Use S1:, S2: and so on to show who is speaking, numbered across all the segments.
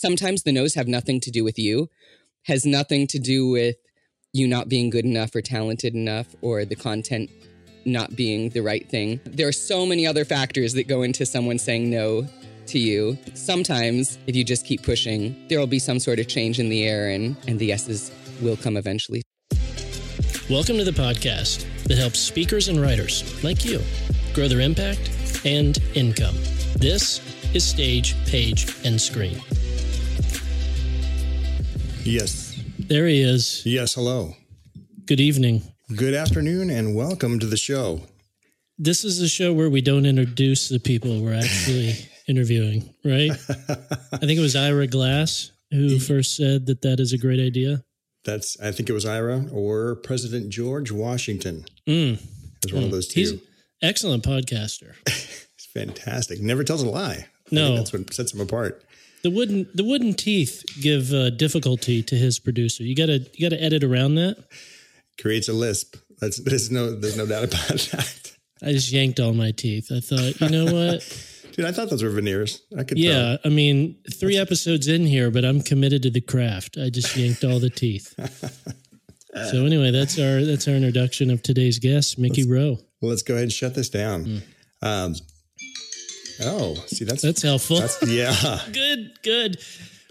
S1: sometimes the no's have nothing to do with you, has nothing to do with you not being good enough or talented enough or the content not being the right thing. There are so many other factors that go into someone saying no to you. Sometimes, if you just keep pushing, there will be some sort of change in the air and, and the yeses will come eventually.
S2: Welcome to the podcast that helps speakers and writers like you grow their impact and income. This is Stage, Page, and Screen.
S3: Yes.
S2: There he is.
S3: Yes. Hello.
S2: Good evening.
S3: Good afternoon and welcome to the show.
S2: This is a show where we don't introduce the people we're actually interviewing, right? I think it was Ira Glass who first said that that is a great idea.
S3: That's, I think it was Ira or President George Washington.
S2: Mm.
S3: It was one of those two.
S2: He's excellent podcaster.
S3: He's fantastic. Never tells a lie.
S2: No.
S3: that's what sets him apart.
S2: The wooden the wooden teeth give uh, difficulty to his producer. You gotta you gotta edit around that.
S3: Creates a lisp. That's there's no there's no doubt about that.
S2: I just yanked all my teeth. I thought, you know what?
S3: Dude, I thought those were veneers. I could
S2: Yeah, I mean, three episodes in here, but I'm committed to the craft. I just yanked all the teeth. So anyway, that's our that's our introduction of today's guest, Mickey Rowe.
S3: Well, let's go ahead and shut this down.
S2: Hmm.
S3: Um, oh, see that's
S2: That's helpful.
S3: that's yeah,
S2: good, good.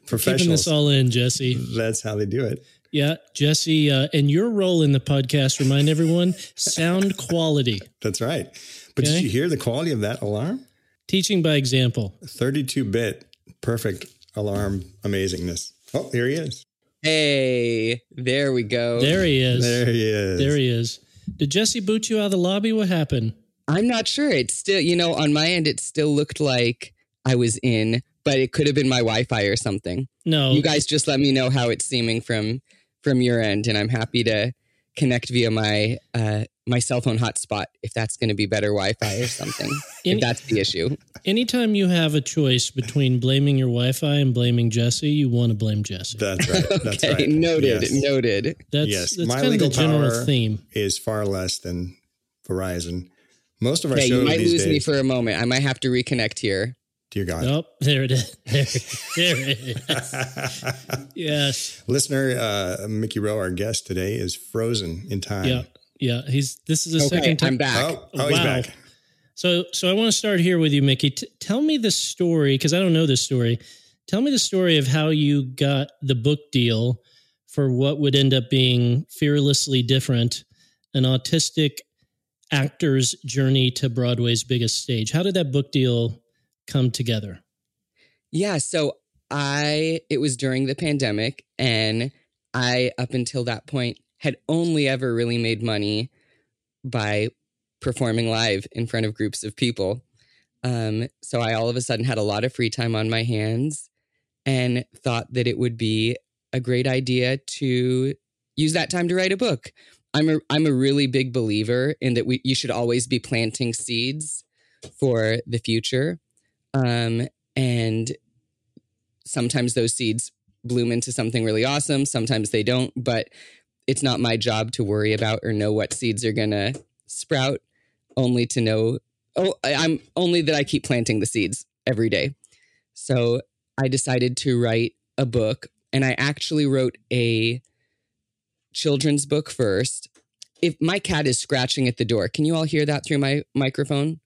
S2: Keeping this all in, Jesse.
S3: that's how they do it.
S2: Yeah, Jesse, uh, and your role in the podcast, remind everyone, sound quality,
S3: That's right. But
S2: Okay.
S3: did you hear the quality of that alarm?
S2: teaching by example.
S3: 32 bit, perfect alarm amazingness. Oh, here he is.
S1: Hey, there we go.
S2: There he is.
S3: There he is.
S2: There he is. Did Jesse boot you out of the lobby? What happened?
S1: I'm not sure. It's still, you know, on my end, it still looked like I was in, but it could have been my Wi-Fi or something.
S2: No,
S1: You guys just let me know how it's seeming from from your end, and I'm happy to connect via my uh, my cell phone hotspot if that's going to be better Wi-Fi or something.
S2: Any-
S1: if that's the issue.
S2: anytime you have a choice between blaming your Wi-Fi and blaming Jesse, you want to blame Jesse.
S3: That's right. That's
S1: okay,
S3: right.
S1: noted,
S3: Yes.
S1: noted.
S2: That's
S3: Yes,
S2: that's
S3: my
S2: kind of the
S3: legal
S2: general
S3: power-
S2: theme.
S3: Is far less than Verizon. Most of our
S1: Okay,
S3: shows
S1: you might
S3: these
S1: lose me for a moment. I might have to reconnect here.
S3: dear God.
S2: Oh, there it is. There, there it is. Yes.
S3: Listener uh, Mickey Rowe, our guest today, is frozen in time.
S2: Yeah. Yeah. He's. This is the
S1: Okay,
S2: second time.
S1: I'm back.
S3: Oh, oh he's back.
S2: So, so I want to start here with you, Mickey. T- tell me the story because I don't know this story. Tell me the story of how you got the book deal for what would end up being fearlessly different, an autistic actor's journey to Broadway's biggest stage. How did that book deal come together?
S1: Yeah, so I it was during the pandemic and I up until that point had only ever really made money by performing live in front of groups of people. Um, so I all of a sudden had a lot of free time on my hands and thought that it would be a great idea to use that time to write a book. I'm a I'm a really big believer in that we you should always be planting seeds for the future. Um, and sometimes those seeds bloom into something really awesome sometimes they don't but it's not my job to worry about or know what seeds are going to sprout only to know oh i'm only that i keep planting the seeds every day so i decided to write a book and i actually wrote a children's book first if my cat is scratching at the door can you all hear that through my microphone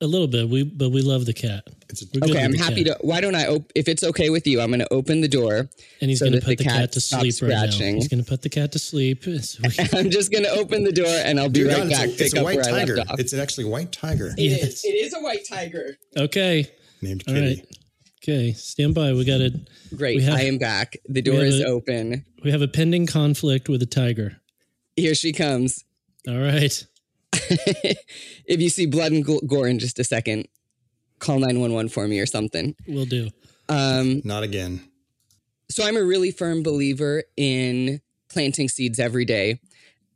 S2: A little bit. We but we love the cat.
S3: It's a,
S2: good
S1: Okay, I'm happy
S2: cat.
S1: to. Why don't I? Op- if it's okay with you, I'm going to open the door.
S2: And he's
S1: so
S2: going to put
S1: the
S2: the, cat,
S1: cat
S2: to
S1: stops
S2: sleep right now. He's going to put the cat to sleep. So
S1: I'm just going to open the door and I'll be
S3: dear
S1: right
S3: God,
S1: back.
S3: it's a, it's a white tiger.
S1: I left off.
S3: It's an actually white tiger
S1: It is.
S2: Yes.
S1: It is a white tiger.
S2: okay.
S3: named
S2: All
S3: Kitty.
S2: right. Okay. Stand by. We got it.
S1: Great.
S2: Have-
S1: I am back. The door is
S2: a-
S1: open.
S2: We have a pending conflict with a tiger.
S1: Here she comes.
S2: All right.
S1: if you see blood and gore in just a second, call 911 for me or something.
S2: We'll do.
S1: Um,
S3: Not again.
S1: so I'm a really firm believer in planting seeds every day.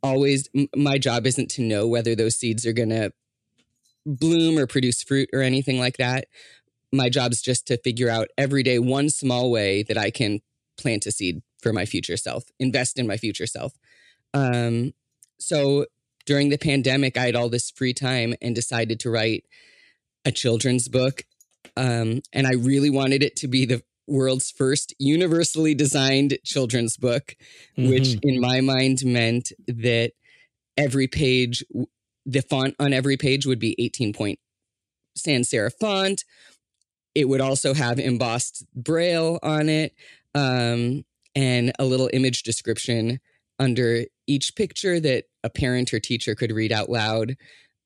S1: Always, m- my job isn't to know whether those seeds are going to bloom or produce fruit or anything like that. My job's just to figure out every day one small way that I can plant a seed for my future self, invest in my future self. Um, so during the pandemic, I had all this free time and decided to write a children's book. Um, and I really wanted it to be the world's first universally designed children's book, mm-hmm. which in my mind meant that every page, the font on every page would be 18 point sans serif font. It would also have embossed braille on it um, and a little image description under each picture that a parent or teacher could read out loud.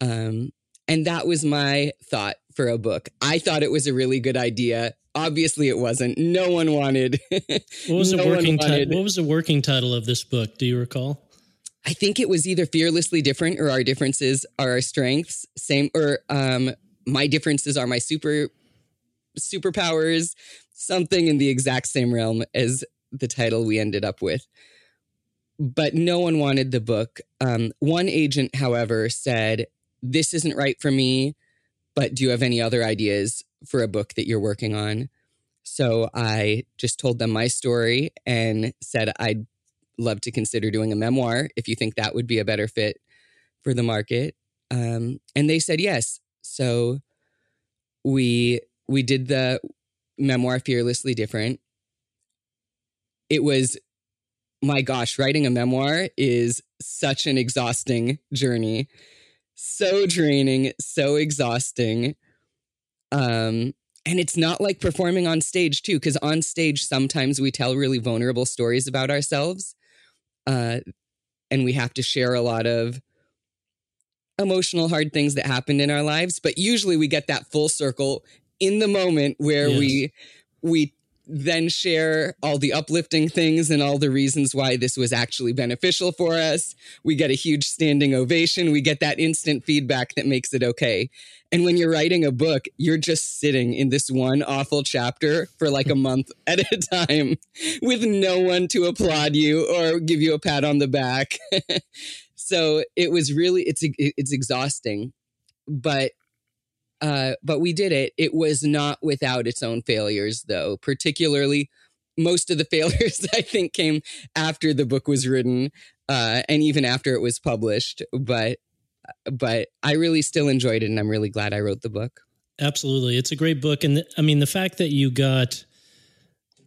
S1: Um, and that was my thought for a book. I thought it was a really good idea. Obviously, it wasn't. No one wanted.
S2: what was no the working title? What was the working title of this book? Do you recall?
S1: I think it was either fearlessly different or our differences are our strengths. Same or um, my differences are my super superpowers. Something in the exact same realm as the title we ended up with. But no one wanted the book. Um, one agent, however, said, This isn't right for me, but do you have any other ideas for a book that you're working on? So I just told them my story and said I'd love to consider doing a memoir if you think that would be a better fit for the market. Um, and they said yes. So we we did the memoir fearlessly different. It was my gosh, writing a memoir is such an exhausting journey. So draining, so exhausting. Um and it's not like performing on stage too because on stage sometimes we tell really vulnerable stories about ourselves uh, and we have to share a lot of emotional hard things that happened in our lives but usually we get that full circle in the moment where yes. we we then share all the uplifting things and all the reasons why this was actually beneficial for us. We get a huge standing ovation. We get that instant feedback that makes it okay. And when you're writing a book, you're just sitting in this one awful chapter for like a month at a time with no one to applaud you or give you a pat on the back. so it was really it's it's exhausting. But uh, but we did it. It was not without its own failures, though. Particularly, most of the failures I think came after the book was written, uh, and even after it was published. But but I really still enjoyed it, and I'm really glad I wrote the book.
S2: Absolutely, it's a great book, and I mean the fact that you got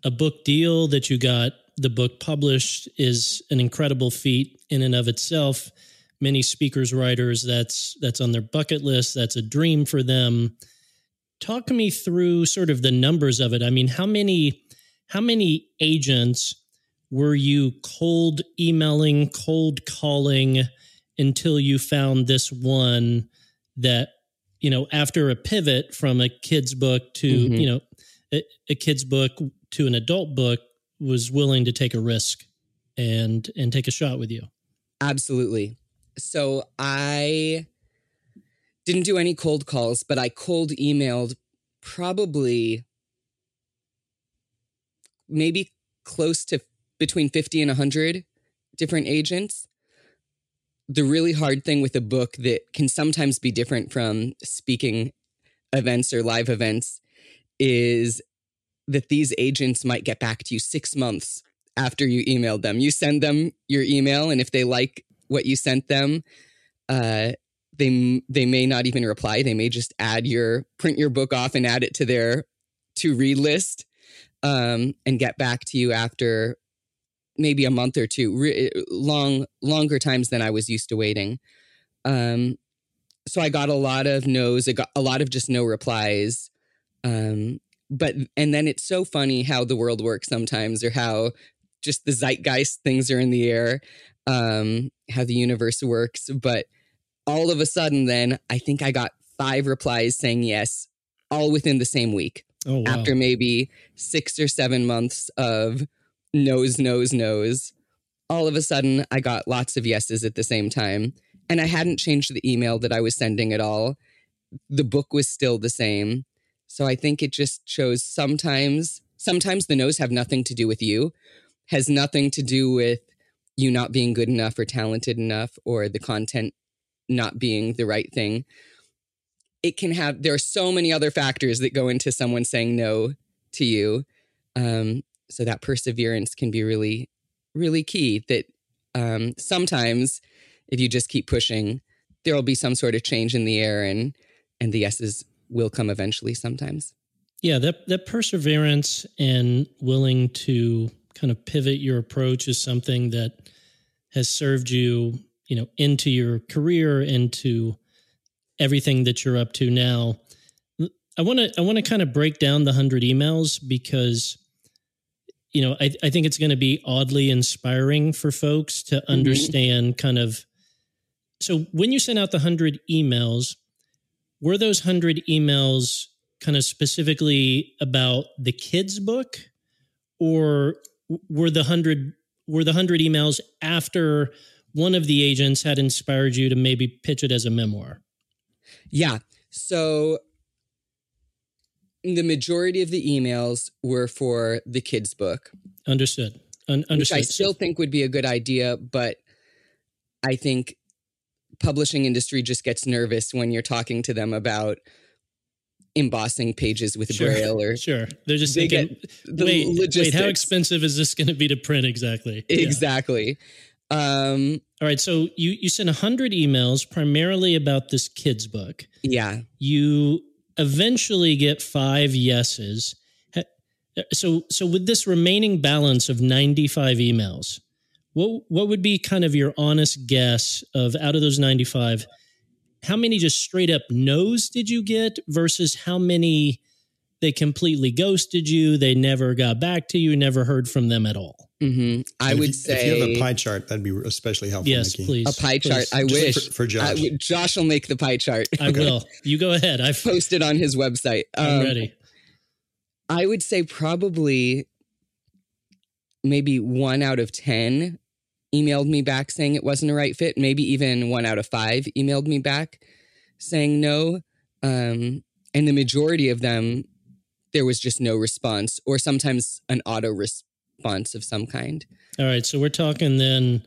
S2: a book deal, that you got the book published, is an incredible feat in and of itself many speakers writers that's that's on their bucket list that's a dream for them. Talk me through sort of the numbers of it. I mean how many how many agents were you cold emailing cold calling until you found this one that you know after a pivot from a kid's book to mm-hmm. you know a, a kid's book to an adult book was willing to take a risk and and take a shot with you?
S1: Absolutely so I didn't do any cold calls, but I cold emailed probably maybe close to between 50 and 100 different agents. The really hard thing with a book that can sometimes be different from speaking events or live events is that these agents might get back to you six months after you emailed them. You send them your email, and if they like what you sent them. Uh, they they may not even reply. They may just add your print your book off and add it to their to read list, um, and get back to you after maybe a month or two. Re- long longer times than I was used to waiting. Um, so I got a lot of no's. I got a lot of just no replies. Um, but and then it's so funny how the world works sometimes, or how just the zeitgeist things are in the air um, how the universe works. But all of a sudden, then I think I got five replies saying yes, all within the same week. Oh, wow. After maybe six or seven months of no's, no's, no's, all of a sudden I got lots of yeses at the same time. And I hadn't changed the email that I was sending at all. The book was still the same. So I think it just shows sometimes, sometimes the no's have nothing to do with you, has nothing to do with you not being good enough or talented enough or the content not being the right thing it can have there are so many other factors that go into someone saying no to you. Um, so that perseverance can be really really key that um, sometimes if you just keep pushing there will be some sort of change in the air and and the yeses will come eventually sometimes.
S2: Yeah, that that perseverance and willing to kind of pivot your approach is something that has served you, you know, into your career, into everything that you're up to now. I want to I want to kind of break down the 100 emails because you know, I, I think it's going to be oddly inspiring for folks to
S1: Mm-hmm.
S2: understand kind of. So when you sent out the 100 emails, were those 100 emails kind of specifically about the kids book or were the 100 were the 100 emails after one of the agents had inspired you to maybe pitch it as a memoir?
S1: Yeah. So the majority of the emails were for the kids' book,
S2: understood. Un-
S1: which I still think would be a good idea, but I think publishing industry just gets nervous when you're talking to them about embossing pages with
S2: Sure.
S1: braille or
S2: sure they're just
S1: they
S2: thinking
S1: the
S2: wait,
S1: logistics.
S2: wait how expensive is this going to be to print exactly Yeah.
S1: Exactly. Um
S2: all right so you you sent 100 emails primarily about this kids book
S1: yeah.
S2: you eventually get five yeses so so with this remaining balance of 95 emails what what would be kind of your honest guess of out of those 95 how many just straight up no's did you get versus how many they completely ghosted you they never got back to you never heard from them at all
S1: hmm I would
S3: you-
S1: say
S3: if you have a pie chart, that'd be especially helpful.
S2: yes
S3: Nikki.
S2: please
S1: a pie
S2: please.
S1: chart. I
S3: Just
S1: wish
S3: for, for Josh.
S1: would- Josh will make the pie chart.
S2: i will you go ahead i've
S1: Posted on his website.
S2: i'm
S1: Um,
S2: ready
S1: I would say probably maybe one out of 10 emailed me back saying it wasn't a right fit. Maybe even one out of five emailed me back saying no. Um, and the majority of them, there was just no response or sometimes an auto response of some kind.
S2: all right so we're talking then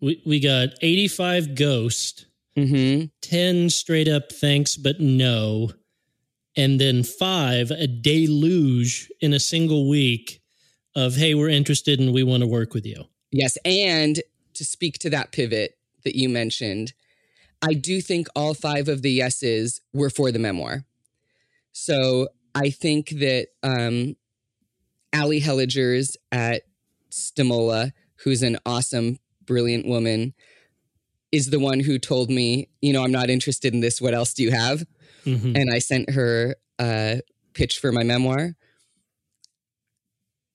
S2: we, we got 85 ghost
S1: hmm
S2: 10 straight up thanks but no and then five a deluge in a single week of hey we're interested and we want to work with you
S1: Yes. And to speak to that pivot that you mentioned, I do think all five of the yeses were for the memoir. So I think that um, Allie Hellegers at Stimola, who's an awesome, brilliant woman, is the one who told me, you know, I'm not interested in this. What else do you have?
S2: Mhm.
S1: and I sent her a pitch for my memoir.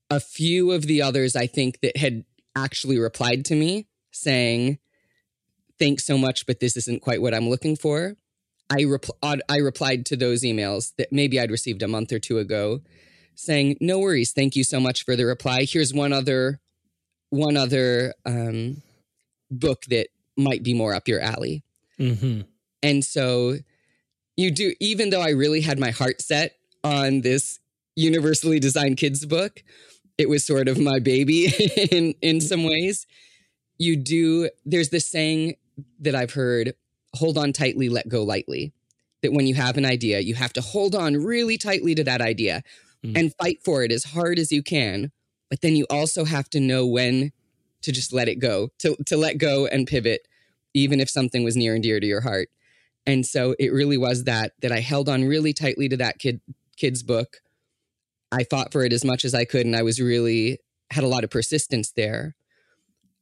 S1: A few of the others, I think, that had actually replied to me saying, "Thanks so much, but this isn't quite what I'm looking for." I repl- I replied to those emails that maybe I'd received a month or two ago, saying, "No worries, thank you so much for the reply. Here's one other, one other um, book that might be more up your alley."
S2: Mhm.
S1: And so you do, even though I really had my heart set on this universally designed kids book, it was sort of my baby in, in some ways. You do, there's this saying that I've heard hold on tightly, let go lightly. That when you have an idea, you have to hold on really tightly to that idea
S2: Mm.
S1: and fight for it as hard as you can. But then you also have to know when to just let it go, to, to let go and pivot, even if something was near and dear to your heart. And so it really was that that I held on really tightly to that kid kid's book. I fought for it as much as I could, and I was really had a lot of persistence there.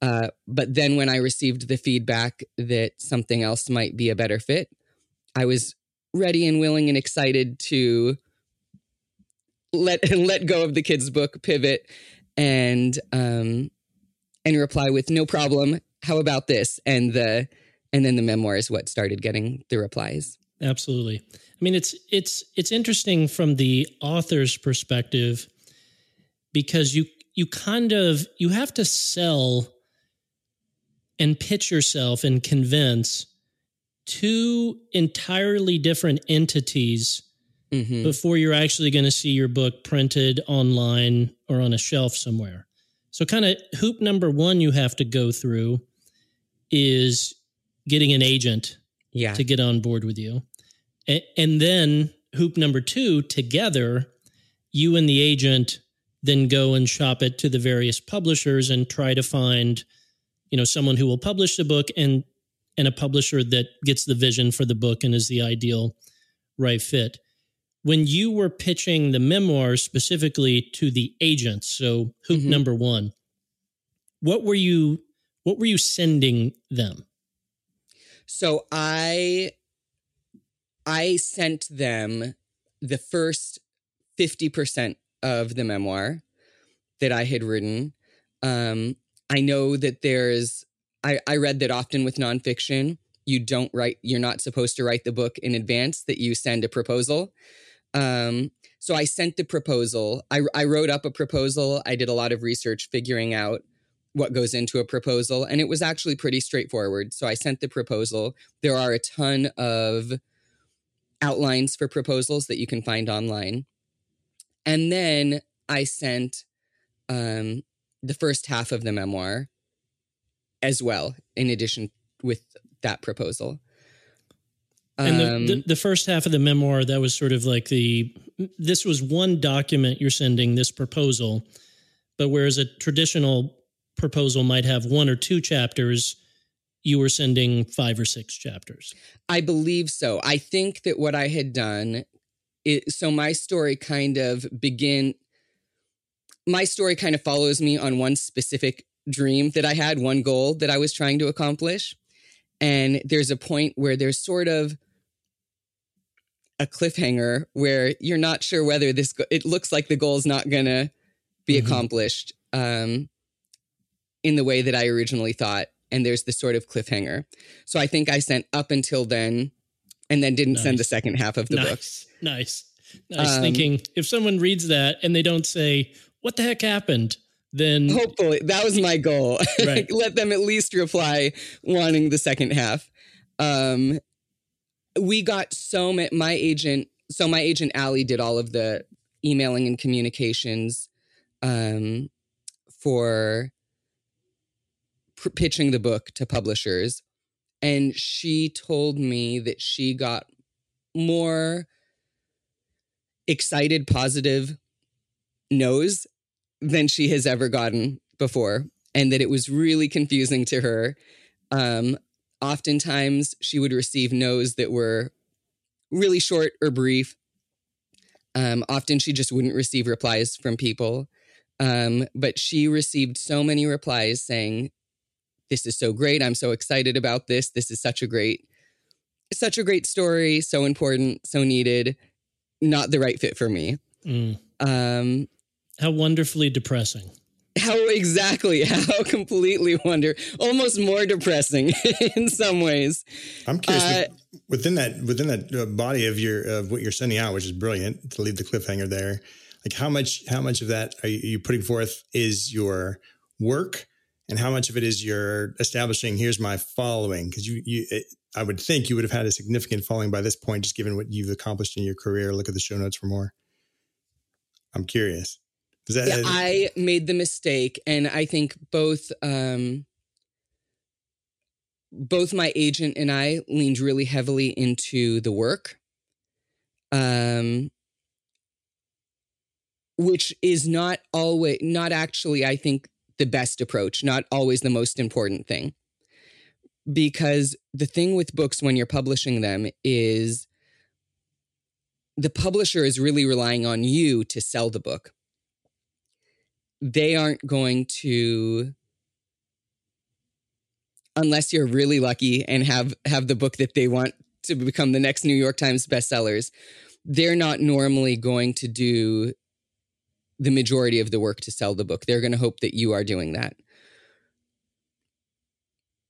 S1: Uh, but then when I received the feedback that something else might be a better fit, I was ready and willing and excited to let let go of the kid's book, pivot, and um, and reply with no problem. How about this? And the and then the memoir is what started getting the replies.
S2: Absolutely i mean it's it's it's interesting from the author's perspective because you you kind of you have to sell and pitch yourself and convince two entirely different entities
S1: hmm
S2: before you're actually going to see your book printed online or on a shelf somewhere. So, kind of hoop number one you have to go through is getting an agent
S1: Yeah.
S2: to get on board with you. A- And then hoop number two, together, you and the agent then go and shop it to the various publishers and try to find, you know, someone who will publish the book and and a publisher that gets the vision for the book and is the ideal right fit. when you were pitching the memoir specifically to the agents, so hoop
S1: Mhm.
S2: number one, what were you what were you sending them?
S1: So I I sent them the first 50% of the memoir that I had written. Um, I know that there's I, I read that often with nonfiction, you don't write, you're not supposed to write the book in advance, that you send a proposal. Um, so I sent the proposal. I, I wrote up a proposal. I did a lot of research figuring out what goes into a proposal, and it was actually pretty straightforward. So I sent the proposal. There are a ton of outlines for proposals that you can find online. And then I sent um, the first half of the memoir as well, in addition with that proposal.
S2: And the,
S1: Um,
S2: the, the first half of the memoir, that was sort of like the this was one document you're sending this proposal, but whereas a traditional proposal might have one or two chapters, you were sending five or six chapters.
S1: I believe so. I think that what I had done, it, so my story kind of begin. My story kind of follows me on one specific dream that I had, one goal that I was trying to accomplish, and there's a point where there's sort of a cliffhanger where you're not sure whether this. Go- it looks like the goal is not going to be
S2: Mhm.
S1: accomplished um, in the way that I originally thought, and there's this sort of cliffhanger. So I think I sent up until then, and then didn't send the second half of the book.
S2: nice, nice, nice.
S1: Um,
S2: Thinking if someone reads that and they don't say what the heck happened, then
S1: Hopefully, that was my goal.
S2: Right.
S1: Let them at least reply wanting the second half. Um, we got so many. My agent, so my agent Allie did all of the emailing and communications um, for pitching the book to publishers, and she told me that she got more excited, positive no's than she has ever gotten before, and that it was really confusing to her. Um, oftentimes, she would receive no's that were really short or brief. Um, often, she just wouldn't receive replies from people. Um, but she received so many replies saying, "This is so great! I'm so excited about this. This is such a great, such a great story. So important, so needed. Not the right fit for me."
S2: mm,
S1: Um,
S2: how wonderfully depressing.
S1: how exactly how completely wonder almost more depressing in some ways
S3: I'm curious
S1: Uh,
S3: within that within that uh, body of your of what you're sending out, which is brilliant to leave the cliffhanger there. Like how much how much of that are you, you putting forth is your work, and how much of it is you're establishing? Here's my following because you you it, I would think you would have had a significant following by this point, just given what you've accomplished in your career. Look at the show notes for more. I'm curious. Is that
S1: yeah, i made the mistake and i think both um both my agent and i leaned really heavily into the work um which is not always not actually i think the best approach not always the most important thing. Because the thing with books when you're publishing them is the publisher is really relying on you to sell the book. They aren't going to unless you're really lucky and have have the book that they want to become the next New York Times bestsellers they're not normally going to do the majority of the work to sell the book. They're going to hope that you are doing that.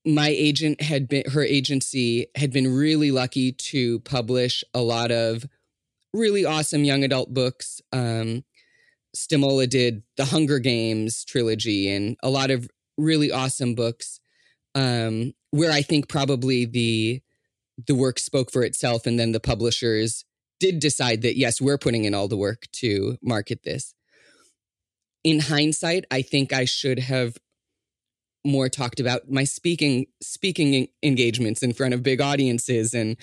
S1: My agent had been her agency had been really lucky to publish a lot of really awesome young adult books. Um Stimola did the Hunger Games trilogy and a lot of really awesome books um, where I think probably the the work spoke for itself and then the publishers did decide that yes we're putting in all the work to market this in hindsight I think I should have more talked about my speaking speaking engagements in front of big audiences and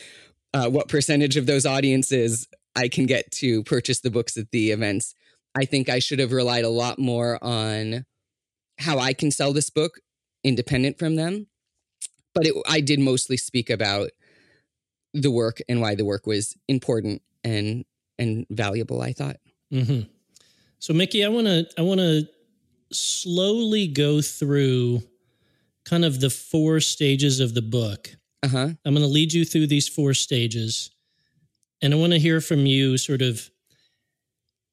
S1: uh, what percentage of those audiences I can get to purchase the books at the events I think I should have relied a lot more on how I can sell this book independent from them. But it, I did mostly speak about the work and why the work was important and and valuable. I thought.
S2: Mm-hmm. So, Mickey, I want to I want to slowly go through kind of the four stages of the book.
S1: Uh huh.
S2: I'm going to lead you through these four stages, and I want to hear from you, sort of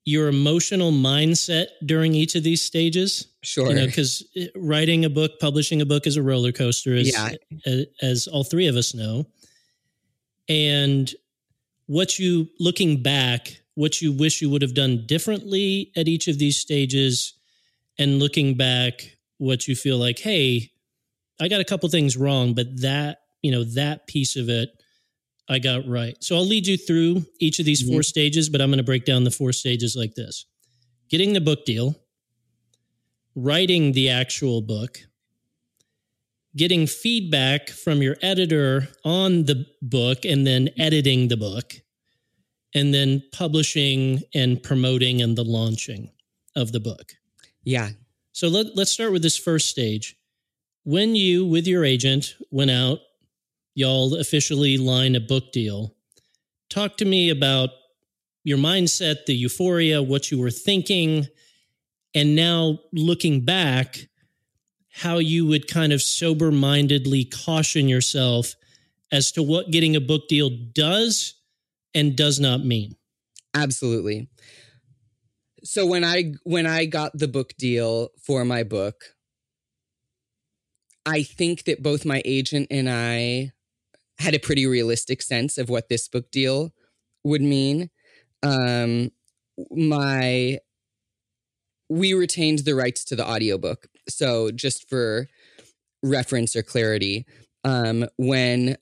S2: your emotional mindset during each of these stages.
S1: Sure.
S2: You know, because writing a book, publishing a book is a roller coaster, as,
S1: Yeah.
S2: as, as all three of us know. And what you, looking back, what you wish you would have done differently at each of these stages, and looking back, what you feel like, hey, I got a couple things wrong, but that, you know, that piece of it, I got right. So I'll lead you through each of these 4 mm-hmm. stages, but I'm going to break down the four stages like this. Getting the book deal, writing the actual book, getting feedback from your editor on the book, and then editing the book, and then publishing and promoting and the launching of the book.
S1: Yeah.
S2: So let, let's start with this first stage. When you, with your agent, went out, y'all officially line a book deal, talk to me about your mindset, the euphoria, what you were thinking, and now looking back, how you would kind of sober mindedly caution yourself as to what getting a book deal does and does not mean.
S1: Absolutely. So when I when I got the book deal for my book, I think that both my agent and I had a pretty realistic sense of what this book deal would mean. Um my we retained the rights to the audiobook. So just for reference or clarity, um when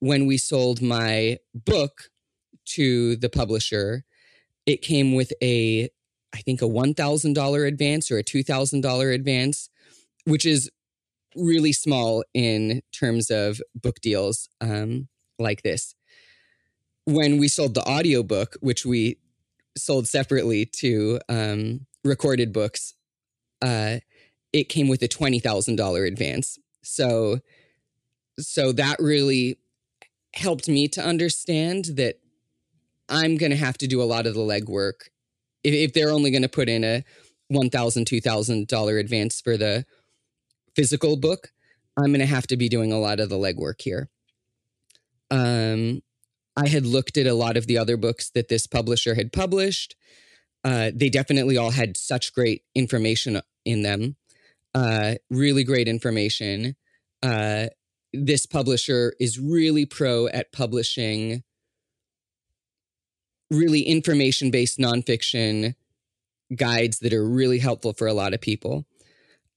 S1: when we sold my book to the publisher, it came with a I think a $1,000 advance or a $2,000 advance, which is really small in terms of book deals um, like this. When we sold the audiobook, which we sold separately to um, recorded books, uh, it came with a $20,000 advance. So, so that really helped me to understand that I'm going to have to do a lot of the legwork if, if they're only going to put in a $1,000, $2,000 advance for the physical book, I'm going to have to be doing a lot of the legwork here. Um, I had looked at a lot of the other books that this publisher had published. Uh, they definitely all had such great information in them, uh, really great information. Uh, this publisher is really pro at publishing really information based nonfiction guides that are really helpful for a lot of people.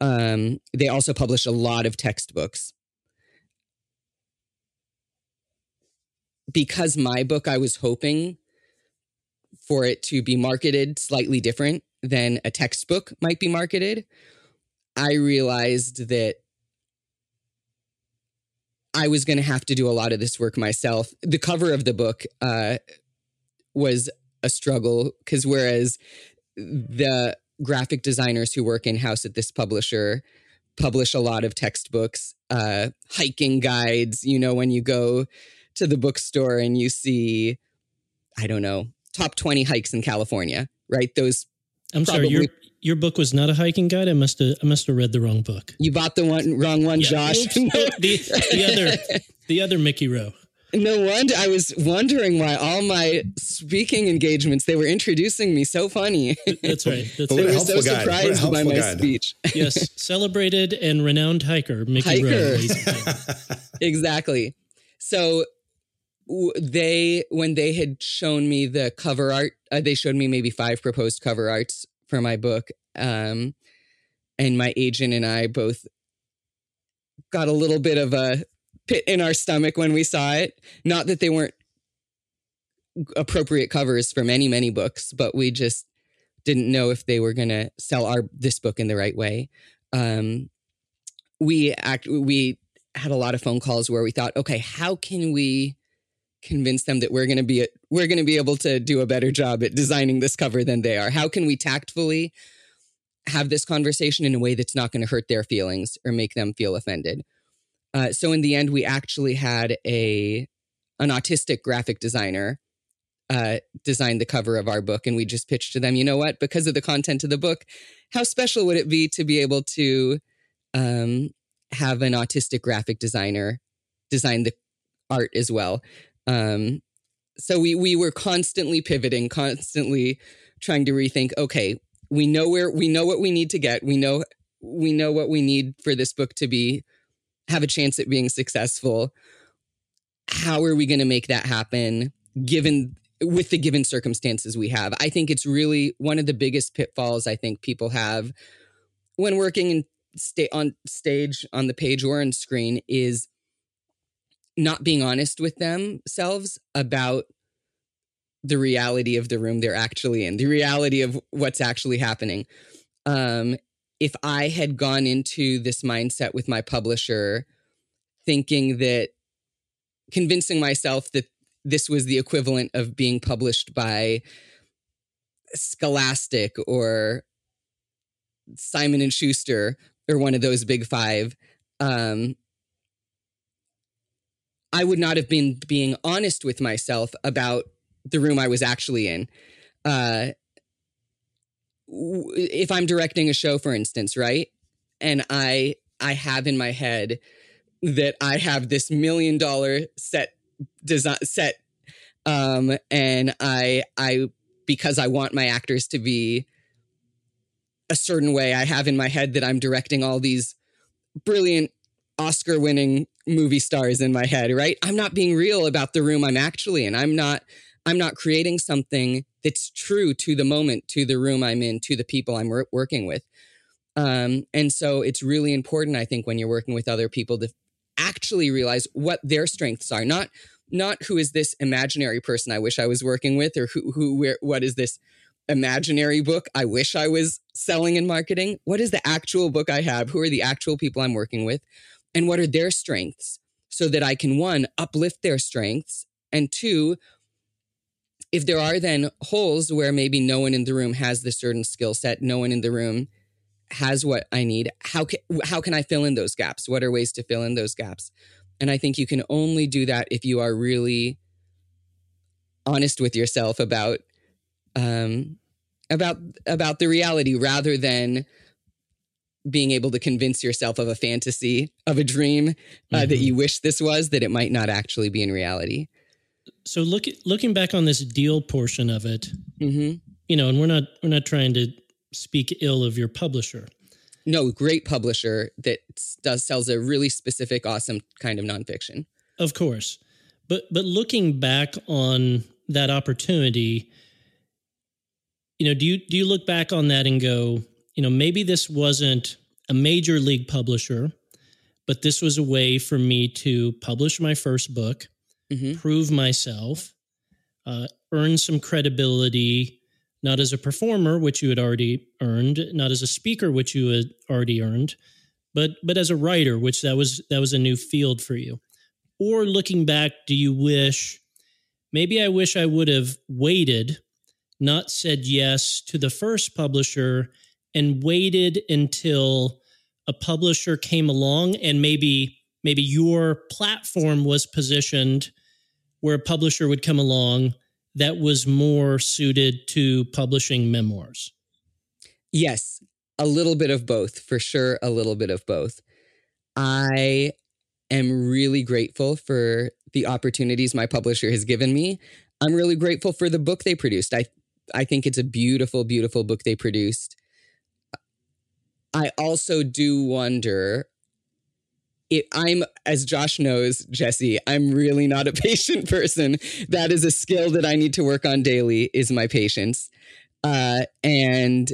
S1: Um, they also publish a lot of textbooks. Because my book, I was hoping for it to be marketed slightly different than a textbook might be marketed. I realized that I was going to have to do a lot of this work myself. The cover of the book uh, was a struggle because whereas the graphic designers who work in house at this publisher publish a lot of textbooks, uh, hiking guides. You know, when you go to the bookstore and you see, I don't know, top 20 hikes in California, right? Those
S2: I'm sorry, your
S1: Probably-
S2: your book was not a hiking guide. I must have I must have read the wrong book.
S1: you bought the one wrong one,
S2: Yeah,
S1: Josh.
S2: the, the other the other Mickey Rowe.
S1: No wonder I was wondering why all my speaking engagements they were introducing me so funny.
S2: That's right. That's
S3: But
S1: they were so
S3: guide.
S1: Surprised by
S3: helpful
S1: my
S3: guide.
S1: speech.
S2: yes, celebrated and renowned hiker Mickey
S1: Hiker.
S2: Rowe. ladies and gentlemen.
S1: exactly. So w- they when they had shown me the cover art, uh, they showed me maybe five proposed cover arts for my book. Um, and my agent and I both got a little bit of a pit in our stomach when we saw it. Not that they weren't appropriate covers for many many books, but we just didn't know if they were going to sell our this book in the right way. Um, we act we had a lot of phone calls where we thought, okay, how can we convince them that we're going to be we're going to be able to do a better job at designing this cover than they are? How can we tactfully have this conversation in a way that's not going to hurt their feelings or make them feel offended? Uh, so in the end, we actually had a an autistic graphic designer uh, designed the cover of our book, and we just pitched to them, you know what? Because of the content of the book, how special would it be to be able to um, have an autistic graphic designer design the art as well? Um, so we we were constantly pivoting, constantly trying to rethink. Okay, we know where we know what we need to get. We know we know what we need for this book to be have a chance at being successful. How are we going to make that happen? Given with the given circumstances we have. I think it's really one of the biggest pitfalls I think people have when working in sta- on stage, on the page, or on screen is not being honest with themselves about the reality of the room they're actually in, the reality of what's actually happening. Um, if I had gone into this mindset with my publisher, thinking that convincing myself that this was the equivalent of being published by Scholastic or Simon and Schuster or one of those big five, um, I would not have been being honest with myself about the room I was actually in. Uh, if I'm directing a show, for instance, right, and I I have in my head that I have this million dollar set design set, um, and I I because I want my actors to be a certain way. I have in my head that I'm directing all these brilliant Oscar winning movie stars in my head, right? I'm not being real about the room I'm actually in. I'm not I'm not creating something that's true to the moment, to the room I'm in, to the people I'm working with. Um, and so it's really important, I think, when you're working with other people to actually realize what their strengths are, not not who is this imaginary person I wish I was working with, or who who where what is this imaginary book I wish I was selling and marketing. What is the actual book I have? Who are the actual people I'm working with, and what are their strengths, so that I can one uplift their strengths, and two if there are then holes where maybe no one in the room has this certain skill set, no one in the room has what I need, how can, how can I fill in those gaps? What are ways to fill in those gaps? And I think you can only do that if you are really honest with yourself about um, about about the reality rather than being able to convince yourself of a fantasy of a dream uh, mm-hmm. that you wish this was that it might not actually be in reality
S2: so look looking back on this deal portion of it,
S1: mm-hmm.
S2: you know, and we're not we're not trying to speak ill of your publisher.
S1: No, great publisher that does sells a really specific, awesome kind of nonfiction.
S2: Of course, but but looking back on that opportunity, you know, do you do you look back on that and go, you know, maybe this wasn't a major league publisher, but this was a way for me to publish my first book mm-hmm. prove myself, uh, earn some credibility, not as a performer, which you had already earned, not as a speaker, which you had already earned, but but as a writer, which that was that was a new field for you. Or looking back, do you wish maybe I wish I would have waited, not said yes to the first publisher, and waited until a publisher came along and maybe maybe your platform was positioned where a publisher would come along that was more suited to publishing memoirs?
S1: Yes, a little bit of both, for sure, a little bit of both. I am really grateful for the opportunities my publisher has given me. I'm really grateful for the book they produced. I I think it's a beautiful beautiful book they produced. I also do wonder it, I'm, as Josh knows, Jesse, I'm really not a patient person. That is a skill that I need to work on daily. Is my patience, uh, and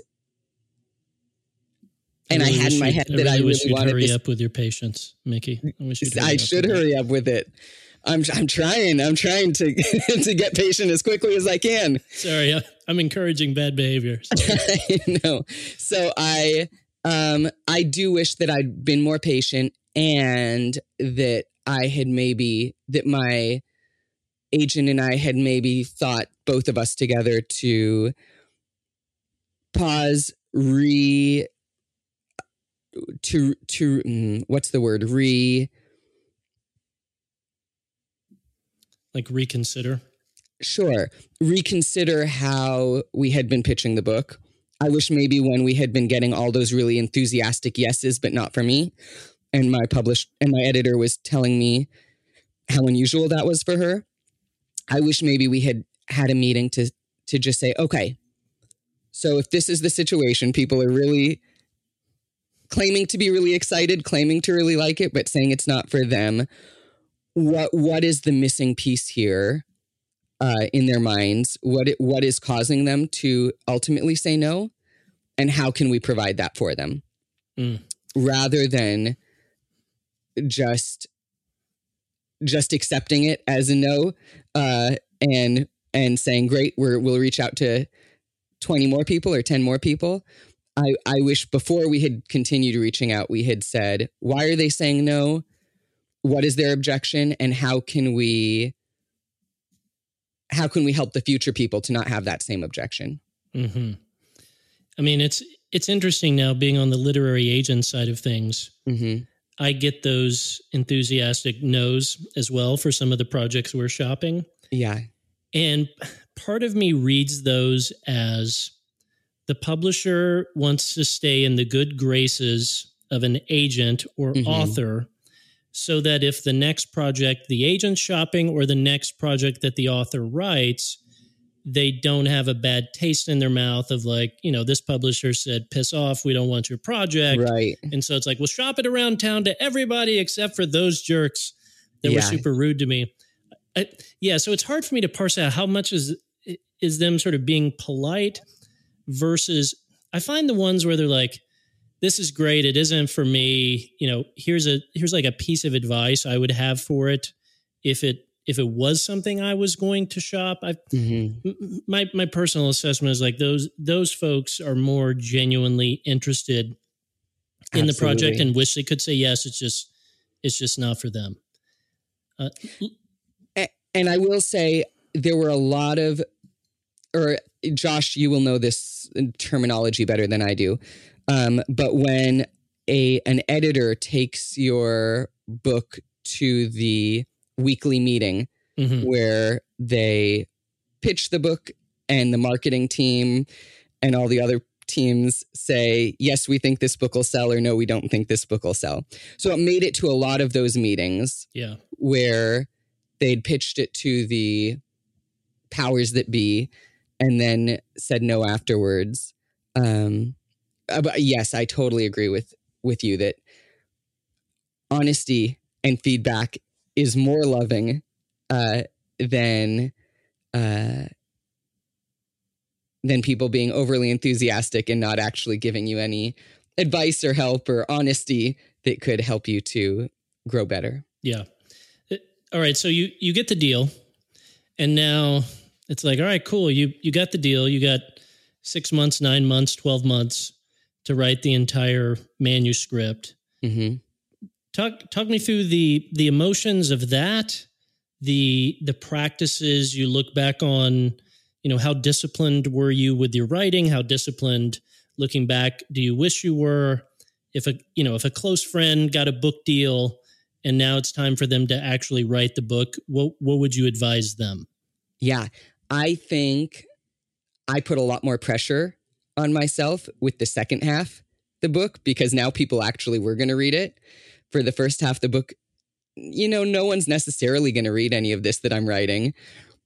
S1: and I, really I had in my head that I really,
S2: really
S1: wanted
S2: hurry
S1: this.
S2: up with your patience, Mickey.
S1: I, wish you I should hurry up with it. I'm I'm trying. I'm trying to to get patient as quickly as I can.
S2: Sorry, I'm encouraging bad behavior.
S1: I know. So I um I do wish that I'd been more patient and that I had maybe that my agent and I had maybe thought both of us together to pause, re to to mm, what's the word re
S2: like reconsider
S1: Sure. Reconsider how we had been pitching the book. I wish maybe when we had been getting all those really enthusiastic yeses, but not for me, and my published and my editor was telling me how unusual that was for her. I wish maybe we had had a meeting to to just say, okay, so if this is the situation, people are really claiming to be really excited, claiming to really like it, but saying it's not for them. What what is the missing piece here uh, in their minds? What it, what is causing them to ultimately say no, and how can we provide that for them,
S2: Mm.
S1: rather than just just accepting it as a no uh, and and saying great we're, we'll reach out to 20 more people or 10 more people I, I wish before we had continued reaching out we had said why are they saying no what is their objection and how can we how can we help the future people to not have that same objection
S2: mm-hmm. I mean, it's it's interesting now being on the literary agent side of things.
S1: mm-hmm.
S2: I get those enthusiastic no's as well for some of the projects we're shopping.
S1: yeah
S2: And part of me reads those as the publisher wants to stay in the good graces of an agent or
S1: Mhm.
S2: author so that if the next project the agent's shopping or the next project that the author writes, they don't have a bad taste in their mouth of like, you know, this publisher said, piss off, we don't want your project.
S1: right
S2: And so it's like, we'll shop it around town to everybody except for those jerks that were super rude to me. I, yeah, so it's hard for me to parse out how much is is them sort of being polite versus I find the ones where they're like, "This is great. It isn't for me." You know, here's a here's like a piece of advice I would have for it if it if it was something I was going to shop. I
S1: mm-hmm.
S2: my my personal assessment is like those those folks are more genuinely interested in the project and wish they could say yes. It's just it's just not for them. Uh,
S1: and I will say there were a lot of, or Josh, you will know this terminology better than I do. Um, but when a an editor takes your book to the weekly meeting
S2: mhm.
S1: where they pitch the book and the marketing team and all the other teams say, yes, we think this book will sell, or no, we don't think this book will sell. So it made it to a lot of those meetings
S2: Yeah.
S1: where they'd pitched it to the powers that be and then said no afterwards. Um, but yes, I totally agree with with you that honesty and feedback is more loving uh, than uh, than people being overly enthusiastic and not actually giving you any advice or help or honesty that could help you to grow better.
S2: Yeah. Uh, All right. So you you get the deal, and now it's like, all right, cool. You you got the deal. You got six months, nine months, twelve months to write the entire manuscript.
S1: hmm
S2: Talk talk me through the the emotions of that, the the practices you look back on. You know, how disciplined were you with your writing? How disciplined looking back do you wish you were? If a you know if a close friend got a book deal and now it's time for them to actually write the book, what what would you advise them?
S1: Yeah, I think I put a lot more pressure on myself with the second half the book because now people actually were going to read it. For the first half the book, you know, no one's necessarily going to read any of this that I'm writing.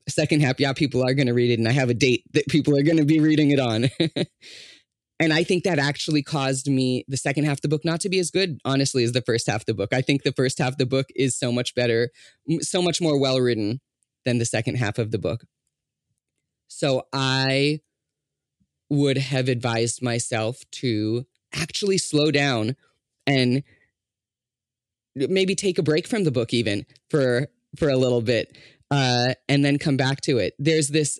S1: Second half, yeah, people are going to read it, and I have a date that people are going to be reading it on. and I think that actually caused me the second half of the book not to be as good, honestly, as the first half of the book. I think the first half of the book is so much better, so much more well written than the second half of the book. So I would have advised myself to actually slow down and maybe take a break from the book even for for a little bit uh, and then come back to it. There's this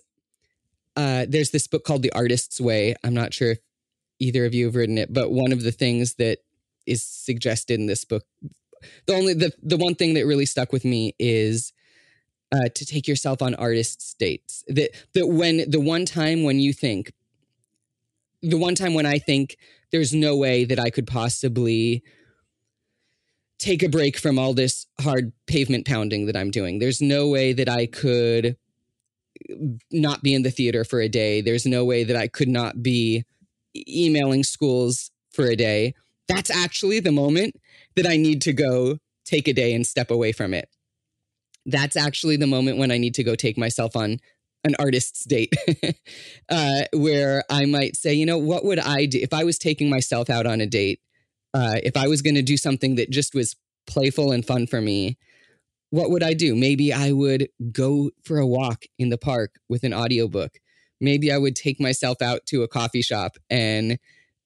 S1: uh, there's this book called The Artist's Way. I'm not sure if either of you have written it, but one of the things that is suggested in this book, the only the the one thing that really stuck with me is uh, to take yourself on artist dates. That that when the one time when you think, the one time when I think there's no way that I could possibly take a break from all this hard pavement pounding that I'm doing. There's no way that I could not be in the theater for a day. There's no way that I could not be emailing schools for a day. That's actually the moment that I need to go take a day and step away from it. That's actually the moment when I need to go take myself on an artist's date uh, where I might say, you know, what would I do if I was taking myself out on a date? Uh, if I was going to do something that just was playful and fun for me, what would I do? Maybe I would go for a walk in the park with an audiobook. Maybe I would take myself out to a coffee shop and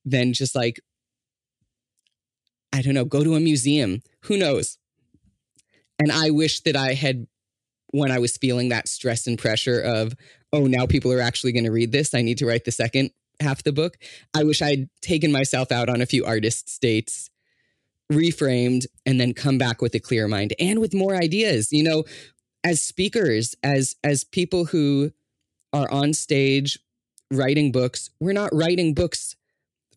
S1: then just like, I don't know, go to a museum. Who knows? And I wish that I had, when I was feeling that stress and pressure of, oh, now people are actually going to read this. I need to write the second half the book. I wish I'd taken myself out on a few artist dates reframed and then come back with a clear mind and with more ideas. You know as speakers as as people who are on stage writing books we're not writing books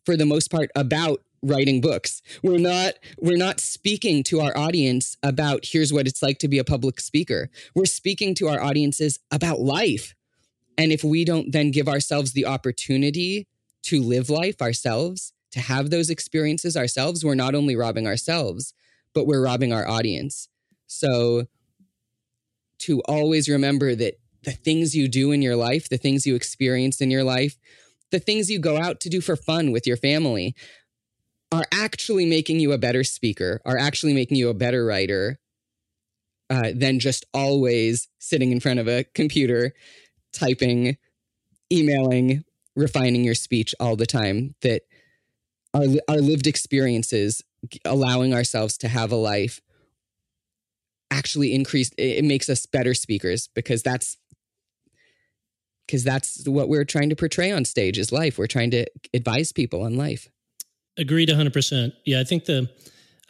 S1: for the most part about writing books. We're not we're not speaking to our audience about here's what it's like to be a public speaker. We're speaking to our audiences about life and if we don't then give ourselves the opportunity to live life ourselves to have those experiences ourselves, we're not only robbing ourselves, but we're robbing our audience. So to always remember that the things you do in your life, the things you experience in your life, the things you go out to do for fun with your family are actually making you a better speaker, are actually making you a better writer uh, than just always sitting in front of a computer, typing, emailing, refining your speech all the time. That our our lived experiences allowing ourselves to have a life actually increase it makes us better speakers because that's because that's what we're trying to portray on stage is life we're trying to advise people on life
S2: agreed 100% yeah i think the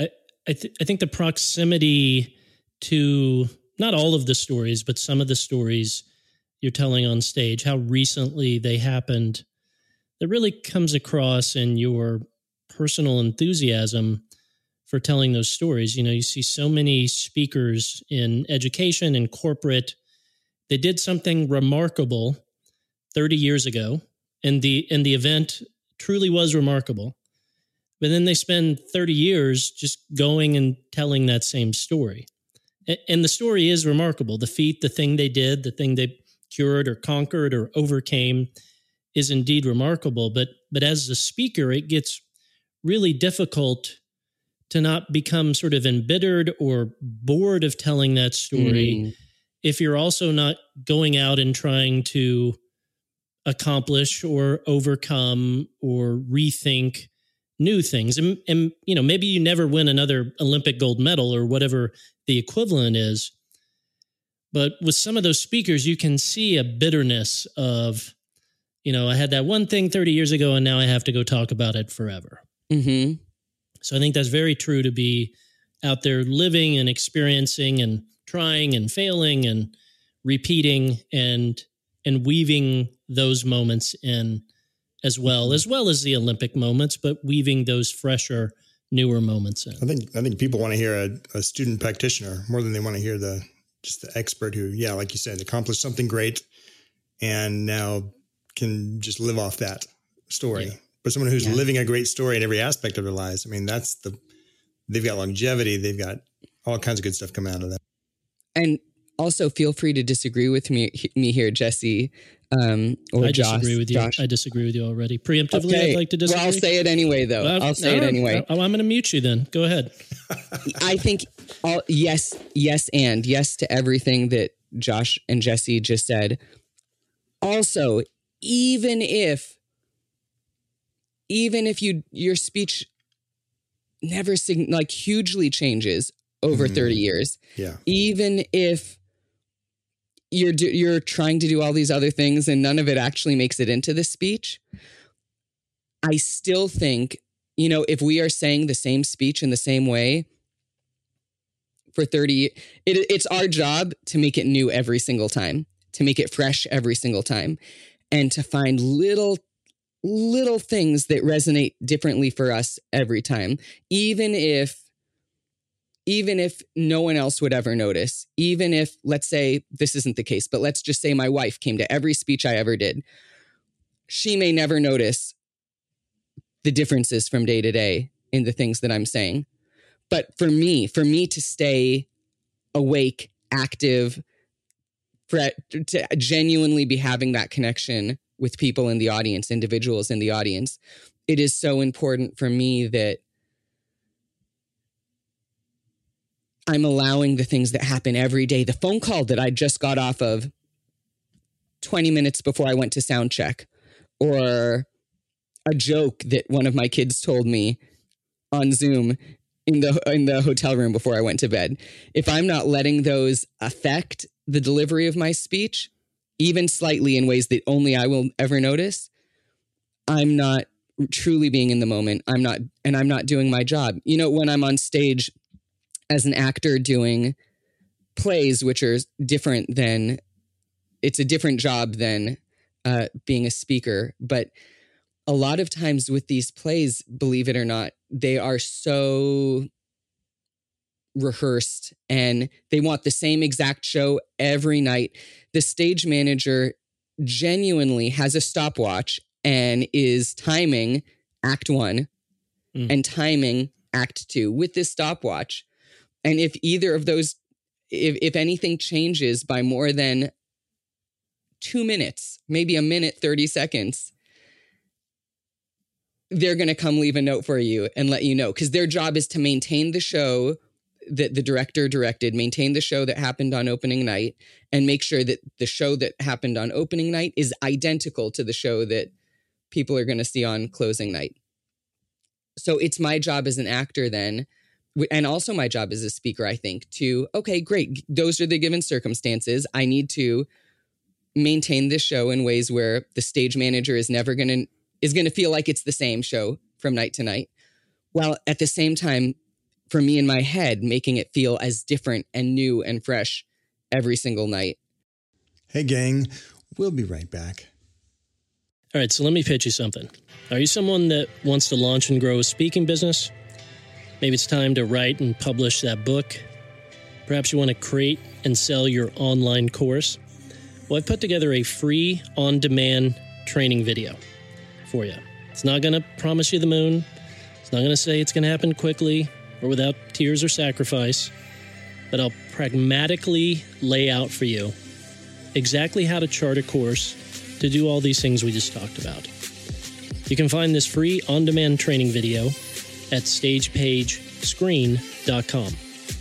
S2: i I, th- I think the proximity to not all of the stories but some of the stories you're telling on stage how recently they happened that really comes across in your personal enthusiasm for telling those stories. You know, you see so many speakers in education and corporate. They did something remarkable 30 years ago, and the and the event truly was remarkable. But then they spend 30 years just going and telling that same story. And the story is remarkable. The feat, the thing they did, the thing they cured or conquered or overcame is indeed remarkable. But but as a speaker, it gets really difficult to not become sort of embittered or bored of telling that story mm. if you're also not going out and trying to accomplish or overcome or rethink new things and, and you know maybe you never win another olympic gold medal or whatever the equivalent is but with some of those speakers you can see a bitterness of you know i had that one thing 30 years ago and now i have to go talk about it forever
S1: Mm-hmm.
S2: So I think that's very true to be out there living and experiencing and trying and failing and repeating and and weaving those moments in as well mm-hmm. as well as the Olympic moments, but weaving those fresher, newer moments in.
S3: I think I think people want to hear a, a student practitioner more than they want to hear the just the expert who, yeah, like you said, accomplished something great and now can just live off that story. Yeah but someone who's yeah. living a great story in every aspect of their lives. I mean, that's the they've got longevity, they've got all kinds of good stuff come out of that.
S1: And also, feel free to disagree with me me here, Jesse. Um, or
S2: I
S1: Josh,
S2: disagree with you.
S1: Josh.
S2: I disagree with you already. Preemptively, okay. I'd like to disagree.
S1: Well, I'll say it anyway, though. Well, I'll say it anyway.
S2: I'm going to mute you then. Go ahead.
S1: I think all yes, yes, and yes to everything that Josh and Jesse just said. Also, even if even if you your speech never like hugely changes over mm 30 years
S3: yeah
S1: even if you're do, you're trying to do all these other things and none of it actually makes it into the speech. I still think you know if we are saying the same speech in the same way for 30 it, it's our job to make it new every single time to make it fresh every single time and to find little little things that resonate differently for us every time, even if even if no one else would ever notice, even if, let's say, this isn't the case, but let's just say my wife came to every speech I ever did, she may never notice the differences from day to day in the things that I'm saying. But for me, for me to stay awake, active, to genuinely be having that connection with people in the audience, individuals in the audience, it is so important for me that I'm allowing the things that happen every day. The phone call that I just got off of 20 minutes before I went to sound check, or a joke that one of my kids told me on Zoom in the in the hotel room before I went to bed. If I'm not letting those affect the delivery of my speech, even slightly in ways that only I will ever notice, I'm not truly being in the moment. I'm not and I'm not doing my job. You know, when I'm on stage as an actor doing plays which are different than it's a different job than uh, being a speaker, but a lot of times with these plays, believe it or not, they are so rehearsed and they want the same exact show every night. The stage manager genuinely has a stopwatch and is timing act one mm. and timing act two with this stopwatch. And if either of those, if, if anything changes by more than two minutes, maybe a minute, 30 seconds, they're going to come leave a note for you and let you know because their job is to maintain the show that the director directed, maintain the show that happened on opening night, and make sure that the show that happened on opening night is identical to the show that people are going to see on closing night. So it's my job as an actor then, and also my job as a speaker, I think, to, okay, great. Those are the given circumstances. I need to maintain this show in ways where the stage manager is never going to is going to feel like it's the same show from night to night. While at the same time, for me in my head, making it feel as different and new and fresh every single night.
S3: Hey, gang, we'll be right back.
S2: All right, so let me pitch you something. Are you someone that wants to launch and grow a speaking business? Maybe it's time to write and publish that book. Perhaps you want to create and sell your online course. Well, I've put together a free on demand training video for you. It's not going to promise you the moon. It's not going to say it's going to happen quickly or without tears or sacrifice, but I'll pragmatically lay out for you exactly how to chart a course to do all these things we just talked about. You can find this free on demand training video at stagepagescreen.com.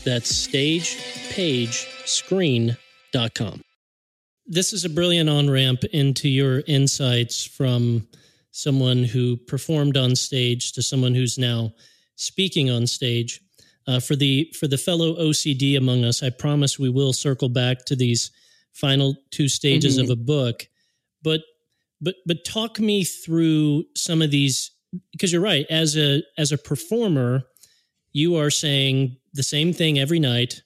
S2: That's stagepagescreen.com. This is a brilliant on ramp into your insights from someone who performed on stage to someone who's now speaking on stage. Uh, for the for the fellow OCD among us, I promise we will circle back to these final two stages mm-hmm. of a book. But but but talk me through some of these because you're right. As a as a performer, you are saying the same thing every night,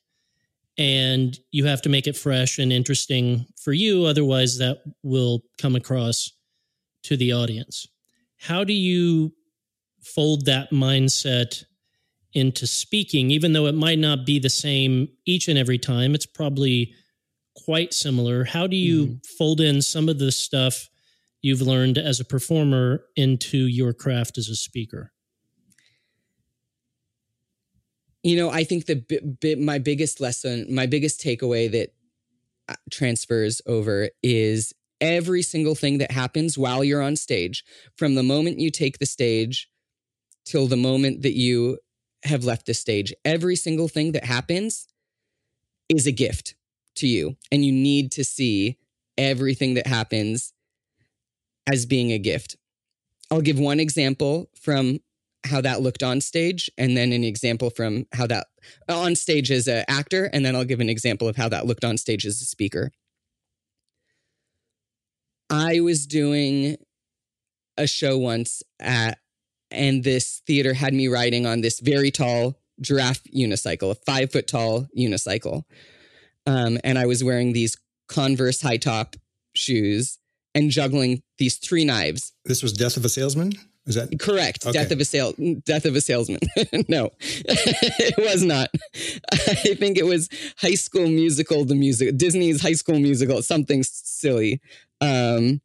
S2: and you have to make it fresh and interesting for you. Otherwise, that will come across to the audience. How do you fold that mindset into speaking, even though it might not be the same each and every time? It's probably quite similar. How do you mm-hmm. fold in some of the stuff you've learned as a performer into your craft as a speaker?
S1: You know, I think the b- b- my biggest lesson, my biggest takeaway that uh, transfers over is every single thing that happens while you're on stage, from the moment you take the stage till the moment that you have left the stage, every single thing that happens is a gift to you. And you need to see everything that happens as being a gift. I'll give one example from how that looked on stage and then an example from how that on stage as an actor and then I'll give an example of how that looked on stage as a speaker. I was doing a show once at, and this theater had me riding on this very tall giraffe unicycle, a five foot tall unicycle. Um, and I was wearing these Converse high top shoes and juggling these three knives.
S3: This was Death of a Salesman? Is that
S1: correct? Okay. Death of a sale, death of a salesman. no, it was not. I think it was High School Musical, the music, Disney's High School Musical, something silly. Um,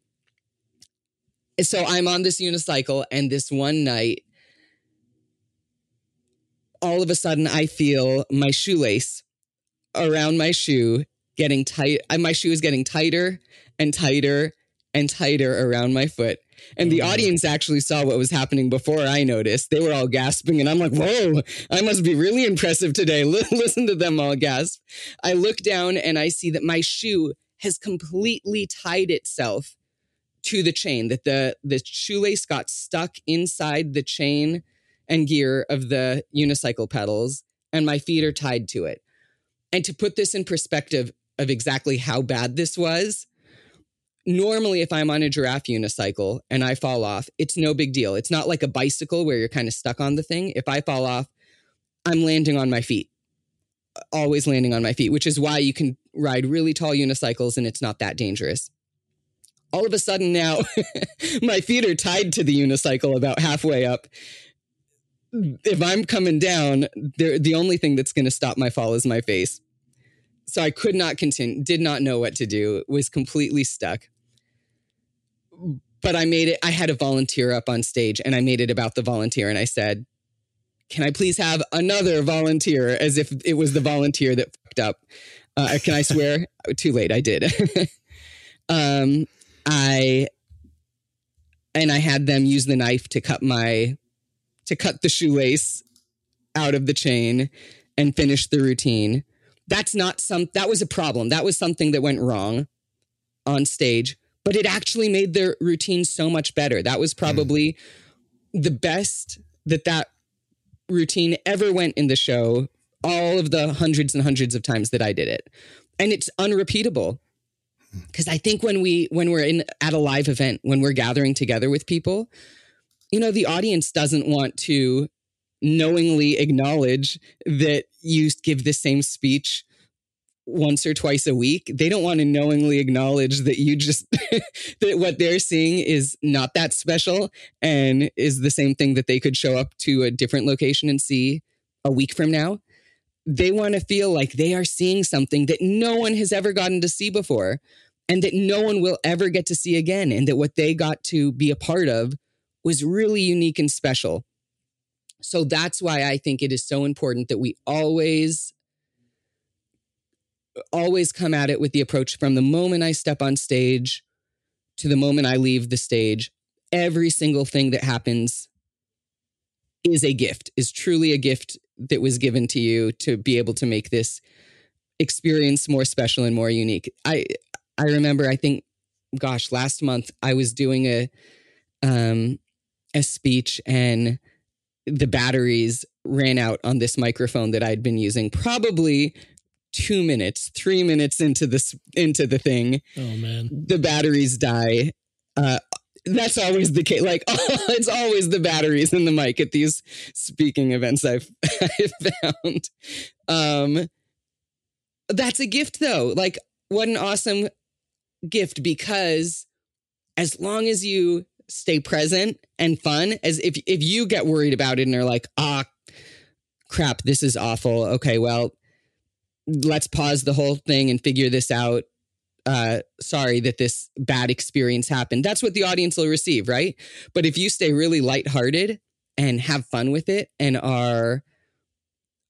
S1: so I'm on this unicycle, and this one night, all of a sudden, I feel my shoelace around my shoe getting tight. My shoe is getting tighter and tighter and tighter around my foot. And the audience actually saw what was happening before I noticed. They were all gasping, and I'm like, whoa, I must be really impressive today. Listen to them all gasp. I look down and I see that my shoe has completely tied itself to the chain, that the, the shoelace got stuck inside the chain and gear of the unicycle pedals, and my feet are tied to it. And to put this in perspective of exactly how bad this was, normally if I'm on a giraffe unicycle and I fall off, it's no big deal. It's not like a bicycle where you're kind of stuck on the thing. If I fall off, I'm landing on my feet. Always landing on my feet, which is why you can ride really tall unicycles and it's not that dangerous. All of a sudden now, my feet are tied to the unicycle about halfway up. If I'm coming down, the only thing that's going to stop my fall is my face so I could not continue, did not know what to do, was completely stuck. But I made it, I had a volunteer up on stage and I made it about the volunteer. And I said, Can I please have another volunteer as if it was the volunteer that fucked up? Uh, can I swear? Too late, I did. um, I, and I had them use the knife to cut my, to cut the shoelace out of the chain and finish the routine that's not some that was a problem that was something that went wrong on stage but it actually made their routine so much better. That was probably mm. the best that that routine ever went in the show all of the hundreds and hundreds of times that i did it. And it's unrepeatable. Because i think when we when we're in at a live event when we're gathering together with people you know the audience doesn't want to knowingly acknowledge that you give the same speech once or twice a week they don't want to knowingly acknowledge that you just that what they're seeing is not that special and is the same thing that they could show up to a different location and see a week from now. They want to feel like they are seeing something that no one has ever gotten to see before and that no one will ever get to see again and that what they got to be a part of was really unique and special. So that's why I think it is so important that we always always come at it with the approach from the moment I step on stage to the moment I leave the stage. Every single thing that happens is a gift, is truly a gift that was given to you to be able to make this experience more special and more unique. I I remember I think gosh, last month I was doing a um a speech and the batteries ran out on this microphone that I'd been using probably two minutes, three minutes into this into the thing.
S2: Oh man.
S1: The batteries die. Uh that's always the case. Like, oh, it's always the batteries in the mic at these speaking events I've, I've found. Um, that's a gift, though. Like, what an awesome gift because as long as you stay present and fun as if if you get worried about it and are like ah crap this is awful okay well let's pause the whole thing and figure this out. Uh sorry that this bad experience happened. That's what the audience will receive right? But if you stay really lighthearted and have fun with it and are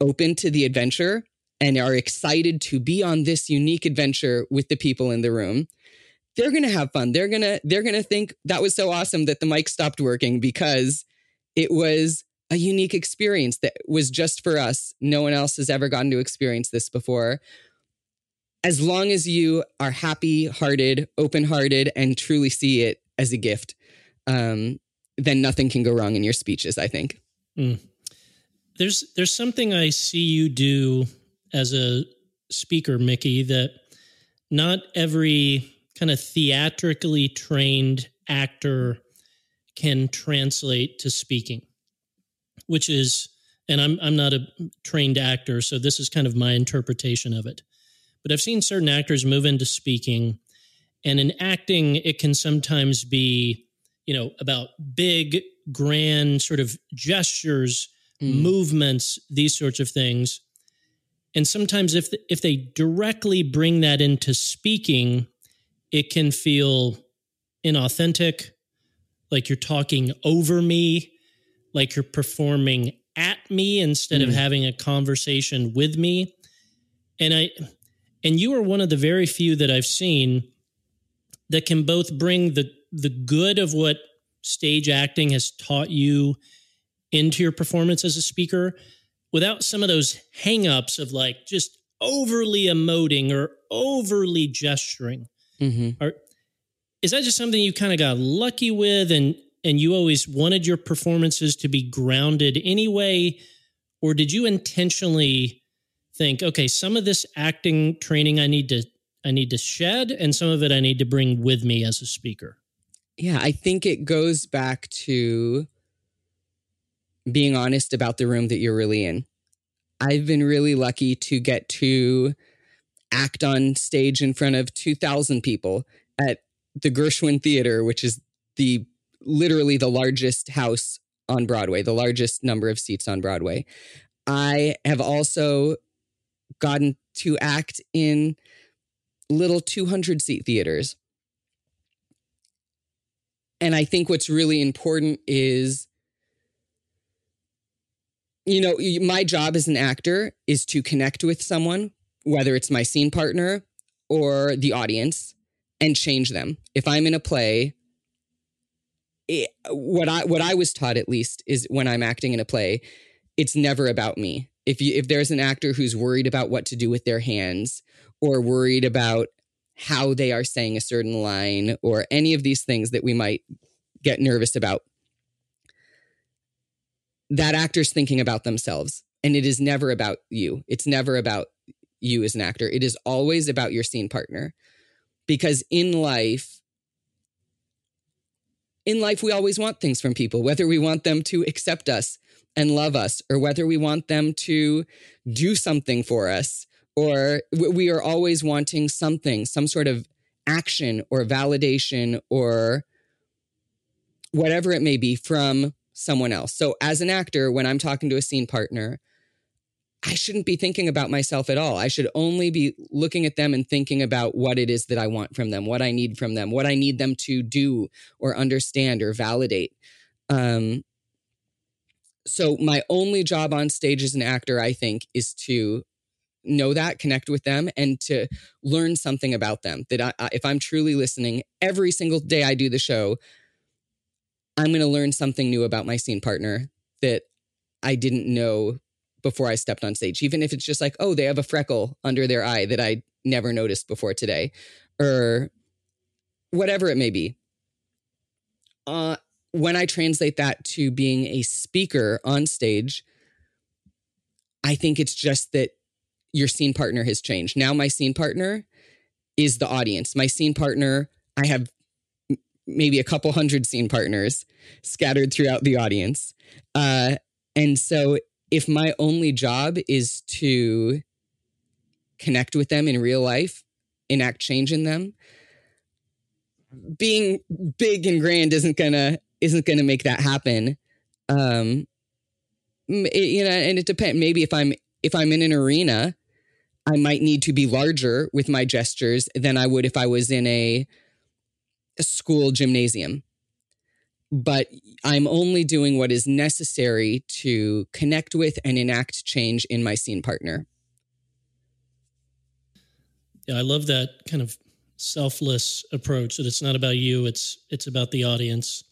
S1: open to the adventure and are excited to be on this unique adventure with the people in the room they're going to have fun. They're going to they're going to think that was so awesome that the mic stopped working because it was a unique experience that was just for us. No one else has ever gotten to experience this before. As long as you are happy-hearted, open-hearted and truly see it as a gift, um, then nothing can go wrong in your speeches, I think. Mm.
S2: There's there's something I see you do as a speaker, Mickey, that not every kind of theatrically trained actor can translate to speaking, which is, and I'm I'm not a trained actor, so this is kind of my interpretation of it. But I've seen certain actors move into speaking, and in acting, it can sometimes be, you know, about big grand sort of gestures, mm. movements, these sorts of things. And sometimes if if they directly bring that into speaking, it can feel inauthentic, like you're talking over me, like you're performing at me instead mm. of having a conversation with me. And I and you are one of the very few that I've seen that can both bring the the good of what stage acting has taught you into your performance as a speaker without some of those hangups of like just overly emoting or overly gesturing. Mm-hmm. Are, is that just something you kind of got lucky with and and you always wanted your performances to be grounded anyway or did you intentionally think okay some of this acting training i need to i need to shed and some of it i need to bring with me as a speaker?
S1: Yeah i think it goes back to being honest about the room that you're really in. I've been really lucky to get to act on stage in front of 2000 people at the gershwin theater which is the literally the largest house on Broadway, the largest number of seats on Broadway. I have also gotten to act in little 200 seat theaters. And I think what's really important is you know, my job as an actor is to connect with someone, whether it's my scene partner or the audience, and change them. If I'm in a play, it, what I what I was taught at least is when I'm acting in a play, it's never about me. If you if there's an actor who's worried about what to do with their hands or worried about how they are saying a certain line or any of these things that we might get nervous about, that actor's thinking about themselves and it is never about you. It's never about you as an actor. It is always about your scene partner. Because in life, in life, we always want things from people, whether we want them to accept us and love us, or whether we want them to do something for us, or we are always wanting something, some sort of action or validation or whatever it may be from someone else. So, as an actor, when I'm talking to a scene partner, I shouldn't be thinking about myself at all. I should only be looking at them and thinking about what it is that I want from them, what I need from them, what I need them to do or understand or validate. Um, so, my only job on stage as an actor, I think, is to know that, connect with them, and to learn something about them. That I, if I'm truly listening every single day I do the show, I'm going to learn something new about my scene partner that I didn't know before I stepped on stage, even if it's just like, oh, they have a freckle under their eye that I never noticed before today, or whatever it may be. Uh, when I translate that to being a speaker on stage, I think it's just that your scene partner has changed. Now, my scene partner is the audience. My scene partner, I have maybe a couple hundred scene partners scattered throughout the audience. Uh, and so if my only job is to connect with them in real life, enact change in them, being big and grand isn't gonna isn't gonna make that happen. Um, it, you know, and it depends. Maybe if I'm if I'm in an arena, I might need to be larger with my gestures than I would if I was in a, a school gymnasium but I'm only doing what is necessary to connect with and enact change in my scene partner.
S2: Yeah, I love that kind of selfless approach that it's not about you, it's it's about the audience.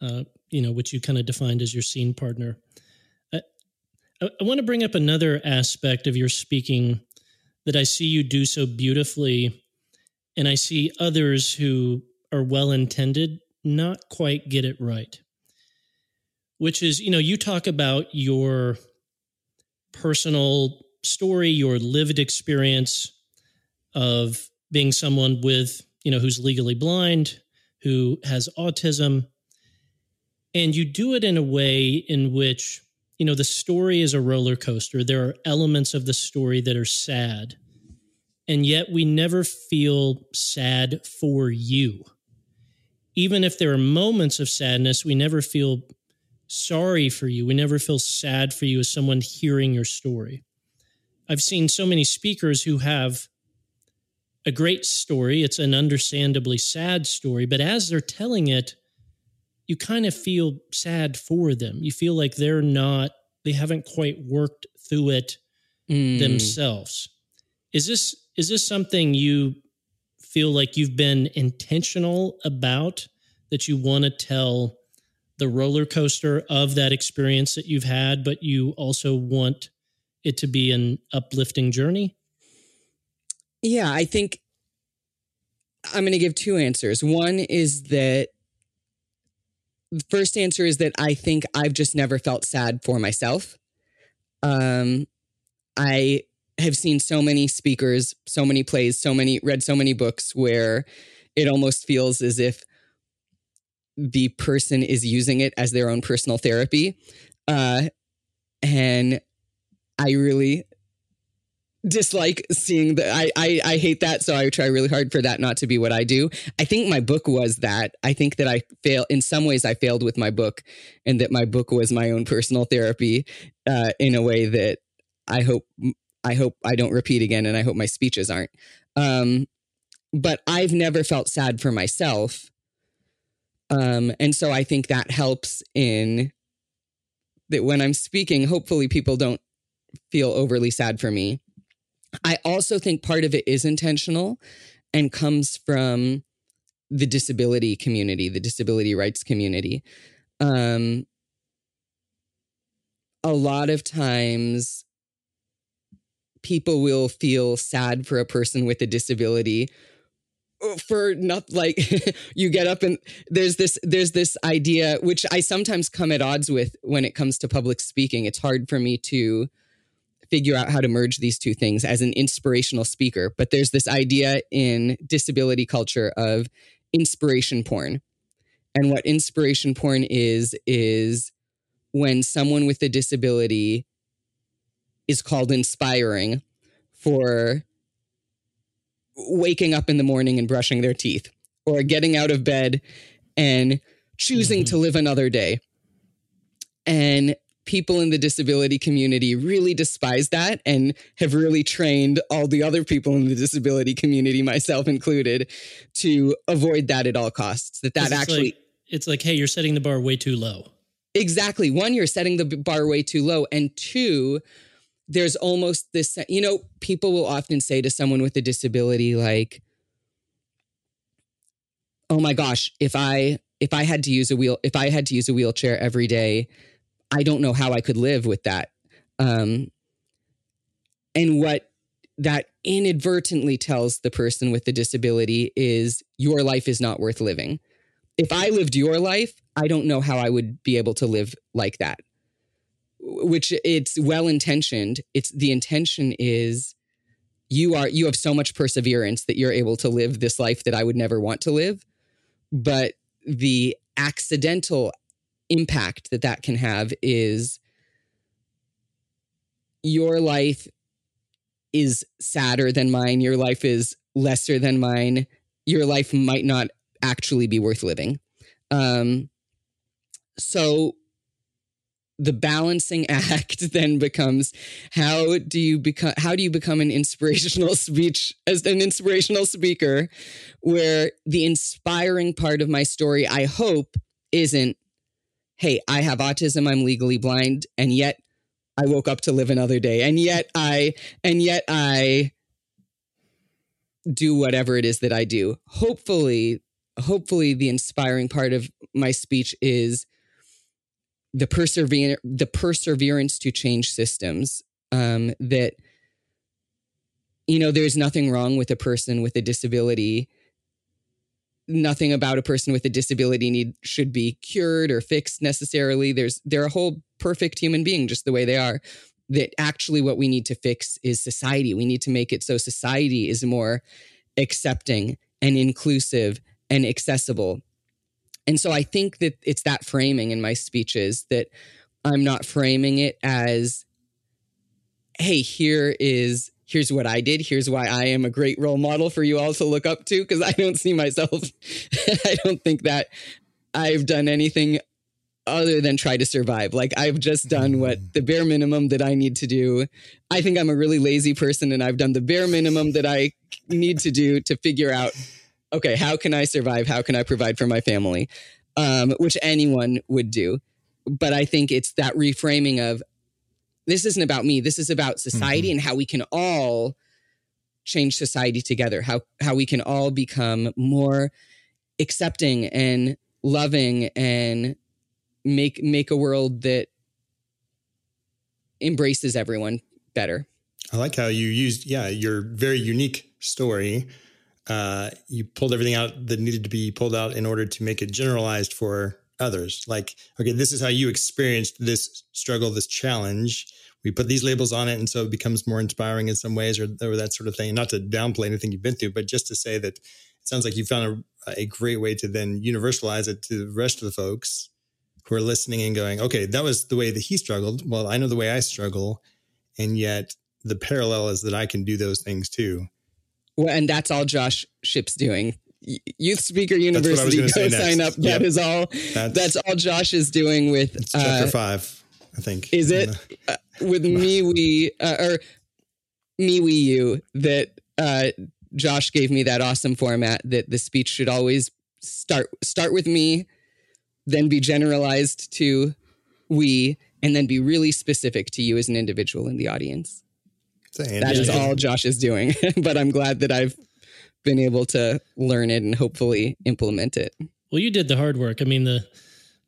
S2: Uh, you know, which you kind of defined as your scene partner. I, I, I want to bring up another aspect of your speaking that I see you do so beautifully, and I see others who are well intended not quite get it right. Which is, you know, you talk about your personal story, your lived experience of being someone with, you know, who's legally blind, who has autism. And you do it in a way in which, you know, the story is a roller coaster. There are elements of the story that are sad. And yet we never feel sad for you even if there are moments of sadness, we never feel sorry for you. We never feel sad for you as someone hearing your story. I've seen so many speakers who have a great story. It's an understandably sad story, but as they're telling it, you kind of feel sad for them. You feel like they're not, they haven't quite worked through it mm. themselves. Is this is this something you feel like you've been intentional about that you want to tell the roller coaster of that experience that you've had, but you also want it to be an uplifting journey?
S1: Yeah, I think I'm going to give two answers. One is that the first answer is that I think I've just never felt sad for myself. Um, I have seen so many speakers, so many plays, so many read so many books where it almost feels as if the person is using it as their own personal therapy. Uh, and I really dislike seeing that. I, I I hate that, so I try really hard for that not to be what I do. I think my book was that. I think that I fail in some ways. I failed with my book, and that my book was my own personal therapy uh, in a way that I hope I hope I don't repeat again, and I hope my speeches aren't. Um, but I've never felt sad for myself, um, and so I think that helps in that when I'm speaking. Hopefully, people don't feel overly sad for me. I also think part of it is intentional and comes from the disability community, the disability rights community. Um, a lot of times, people will feel sad for a person with a disability uh, for not like you get up and there's this there's this idea which i sometimes come at odds with when it comes to public speaking it's hard for me to figure out how to merge these two things as an inspirational speaker. But there's this idea in disability culture of inspiration porn. And what inspiration porn is, is when someone with a disability is called inspiring for waking up in the morning and brushing their teeth or getting out of bed and choosing mm-hmm. to live another day. And people in the disability community really despise that and have really trained all the other people in the disability community myself included to avoid that at all costs that that actually
S2: like, it's like hey you're setting the bar way too low
S1: exactly one you're setting the bar way too low and two there's almost this you know people will often say to someone with a disability like oh my gosh if i if i had to use a wheel if i had to use a wheelchair every day I don't know how I could live with that. Um, and what that inadvertently tells the person with the disability is your life is not worth living. If I lived your life, I don't know how I would be able to live like that. Which it's well intentioned. It's the intention is you are you have so much perseverance that you're able to live this life that I would never want to live. But the accidental impact that that can have is your life is sadder than mine. Your life is lesser than mine. Your life might not actually be worth living. Um, so the balancing act then becomes how do you become how do you become an inspirational speech as an inspirational speaker where the inspiring part of my story i hope isn't hey, I have autism, I'm legally blind, and yet I woke up to live another day. And yet I, and yet I do whatever it is that I do. Hopefully, hopefully the inspiring part of my speech is the perseverance, the perseverance to change systems um, that you know there's nothing wrong with a person with a disability. Nothing about a person with a disability need should be cured or fixed necessarily. There's they're a whole perfect human being just the way they are. That actually what we need to fix is society. We need to make it so society is more accepting and inclusive and accessible and so i think that it's that framing in my speeches that i'm not framing it as hey here is here's what I did. Here's why I am a great role model for you all to look up to because I don't see myself. I don't think that I've done anything other than try to survive. Like I've just done what mm. the bare minimum that I need to do. I think I'm a really lazy person and I've done the bare minimum that I need to do to figure out okay, how can I survive? How can I provide for my family? Um, which anyone would do. But I think it's that reframing of this isn't about me. This is about society
S3: Mhm.
S1: and how we can all change society together. How how we can all become more accepting and loving and make make a world that embraces everyone better.
S3: I like how you used, yeah, your very unique story. Uh, you pulled everything out that needed to be pulled out in order to make it generalized for others. Like, okay, this is how you experienced this struggle, this challenge. We put these labels on it, and so it becomes more inspiring in some ways, or, or that sort of thing. Not to downplay anything you've been through, but just to say that it sounds like you found a, a great way to then universalize it to the rest of the folks who are listening and going, okay, that was the way that he struggled. Well, I know the way I struggle, and yet the parallel is that I can do those things too.
S1: Well, and that's all Josh Shipp's doing. Youth Speaker
S3: what I was
S1: University, go sign
S3: next.
S1: up. That
S3: Yep.
S1: is all.
S3: That's,
S1: That's all Josh is doing with
S3: it's chapter
S1: uh,
S3: five, I think.
S1: is it?
S3: the-
S1: with me we uh, or me we you that uh, Josh gave me that awesome format that the speech should always start start with me, then be generalized to we, and then be really specific to you as an individual in the audience.
S3: Saying,
S1: That is all Josh is doing. but I'm glad that I've been able to learn it and hopefully implement it.
S2: Well, you did the hard work. I mean, the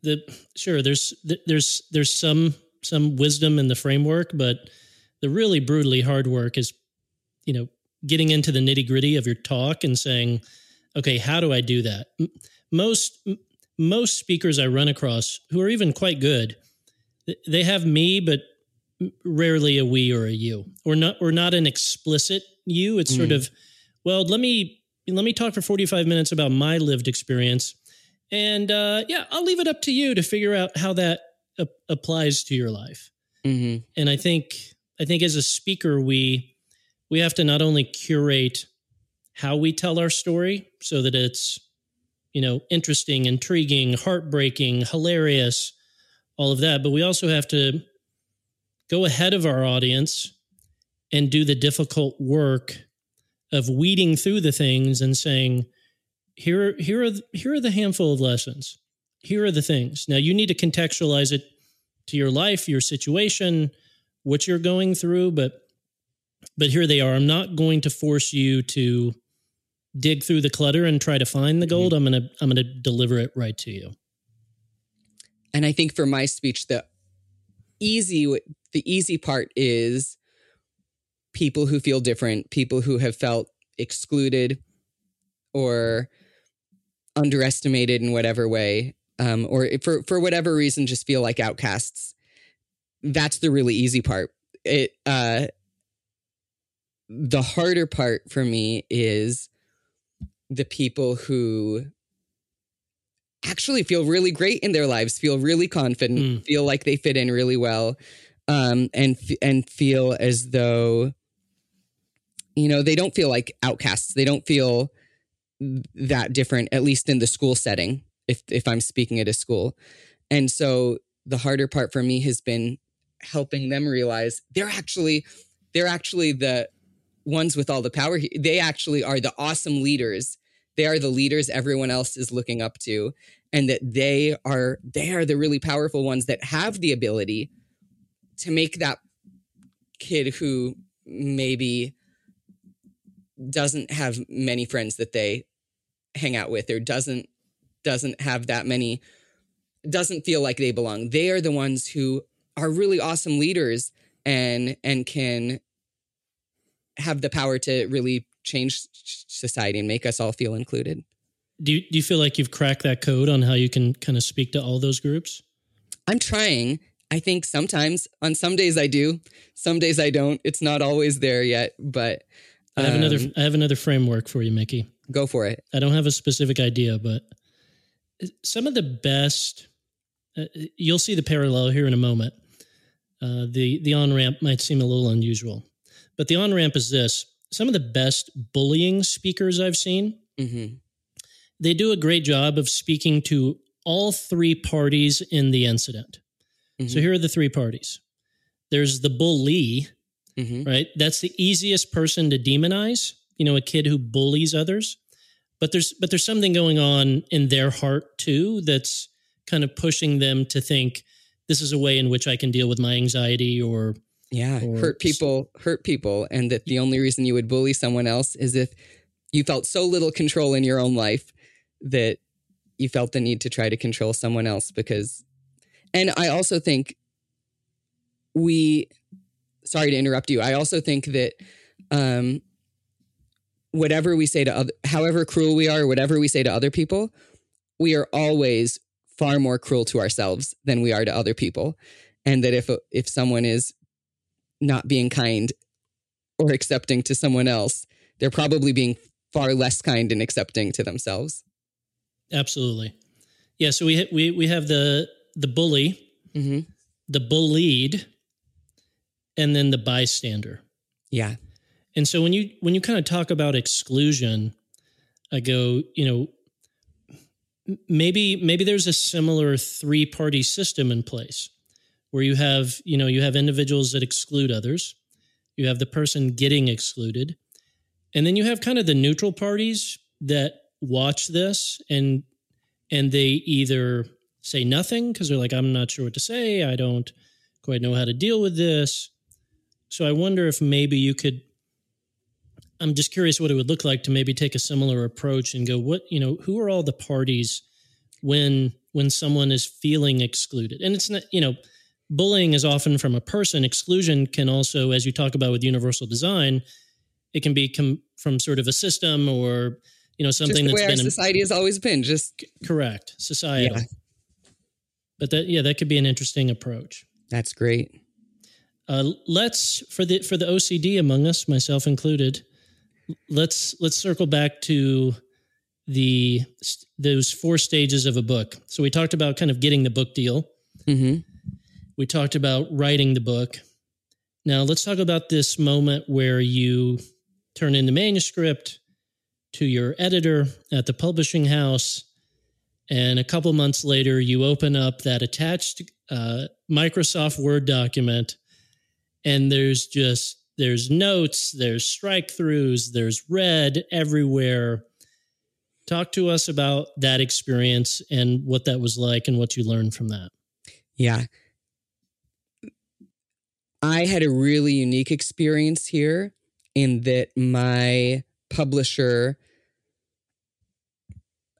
S2: the sure there's there's there's some some wisdom in the framework, but the really brutally hard work is, you know, getting into the nitty gritty of your talk and saying, okay, how do I do that? Most most speakers I run across who are even quite good, they have me, but rarely a we or a you, or not or not an explicit you. It's sort
S1: Mm.
S2: of, well, let me let me talk for forty five minutes about my lived experience and uh, yeah, I'll leave it up to you to figure out how that ap- applies to your life.
S1: hmm
S2: And I think I think as a speaker, we we have to not only curate how we tell our story so that it's you know interesting, intriguing, heartbreaking, hilarious, all of that, but we also have to go ahead of our audience and do the difficult work of weeding through the things and saying here here are here are the handful of lessons. Here are the things. Now you need to contextualize it to your life your situation what you're going through but but here they are. I'm not going to force you to dig through the clutter and try to find the gold. Mm-hmm. I'm going to i'm going to deliver it right to you.
S1: And I think for my speech, the easy the easy part is people who feel different, people who have felt excluded or underestimated in whatever way, um, or for for whatever reason, just feel like outcasts. That's the really easy part. It uh, the harder part for me is the people who actually feel really great in their lives, feel really confident,
S2: Mm.
S1: feel like they fit in really well, um, and and feel as though you know they don't feel like outcasts. They don't feel that different, at least in the school setting. If if I'm speaking at a school, and so the harder part for me has been helping them realize they're actually they're actually the ones with all the power. They actually are the awesome leaders. They are the leaders everyone else is looking up to and that they are they are the really powerful ones that have the ability to make that kid who maybe doesn't have many friends that they hang out with or doesn't doesn't have that many doesn't feel like they belong. They are the ones who are really awesome leaders and and can have the power to really change society and make us all feel included.
S2: Do you, do you feel like you've cracked that code on how you can kind of speak to all those groups?
S1: I'm trying. I think sometimes on some days I do, some days I don't. It's not always there yet, but
S2: i have another
S1: um,
S2: i have another framework for you mickey
S1: go for it.
S2: I don't have a specific idea, but some of the best, uh, you'll see the parallel here in a moment. Uh, the the on ramp might seem a little unusual, but the on ramp is this: some of the best bullying speakers I've seen,
S1: hmm
S2: they do a great job of speaking to all three parties in the incident.
S1: Mhm.
S2: So here are the three parties. There's the bully,
S1: Mhm.
S2: right? That's the easiest person to demonize, you know, a kid who bullies others. But there's but there's something going on in their heart too that's kind of pushing them to think this is a way in which I can deal with my anxiety or
S1: Yeah,
S2: Or-
S1: hurt people, hurt people, and that the only reason you would bully someone else is if you felt so little control in your own life that you felt the need to try to control someone else because and I also think we sorry to interrupt you. I also think that um whatever we say to other however cruel we are, whatever we say to other people, we are always far more cruel to ourselves than we are to other people. And that if if someone is not being kind or accepting to someone else, they're probably being far less kind and accepting to themselves.
S2: absolutely. Yeah, so we we we have the the bully,
S1: Mm-hmm.
S2: the bullied, and then the bystander.
S1: Yeah.
S2: And so when you when you kind of talk about exclusion, I go, you know, maybe maybe there's a similar three party system in place where you have, you know, you have individuals that exclude others, you have the person getting excluded, and then you have kind of the neutral parties that watch this and and they either say nothing because they're like I'm not sure what to say, I don't quite know how to deal with this. So I wonder if maybe you could I'm just curious what it would look like to maybe take a similar approach and go, what, you know, who are all the parties when when someone is feeling excluded? And it's not, you know, bullying is often from a person. Exclusion can also, as you talk about with universal design, it can be com- from sort of a system or, you know,
S1: Just
S2: something
S1: the
S2: that's
S1: way our
S2: been in-
S1: society has always been. Just
S2: correct, societal.
S1: Yeah.
S2: But that, yeah, that could be an interesting approach.
S1: that's great.
S2: Uh, let's for the for the OCD among us, myself included. Let's let's circle back to the those four stages of a book. So we talked about kind of getting the book deal.
S1: hmm
S2: We talked about writing the book. Now let's talk about this moment where you turn in the manuscript to your editor at the publishing house, and a couple months later you open up that attached uh, Microsoft Word document and there's just there's notes there's strike throughs there's red everywhere talk to us about that experience and what that was like and what you learned from that
S1: Yeah. I had a really unique experience here in that my publisher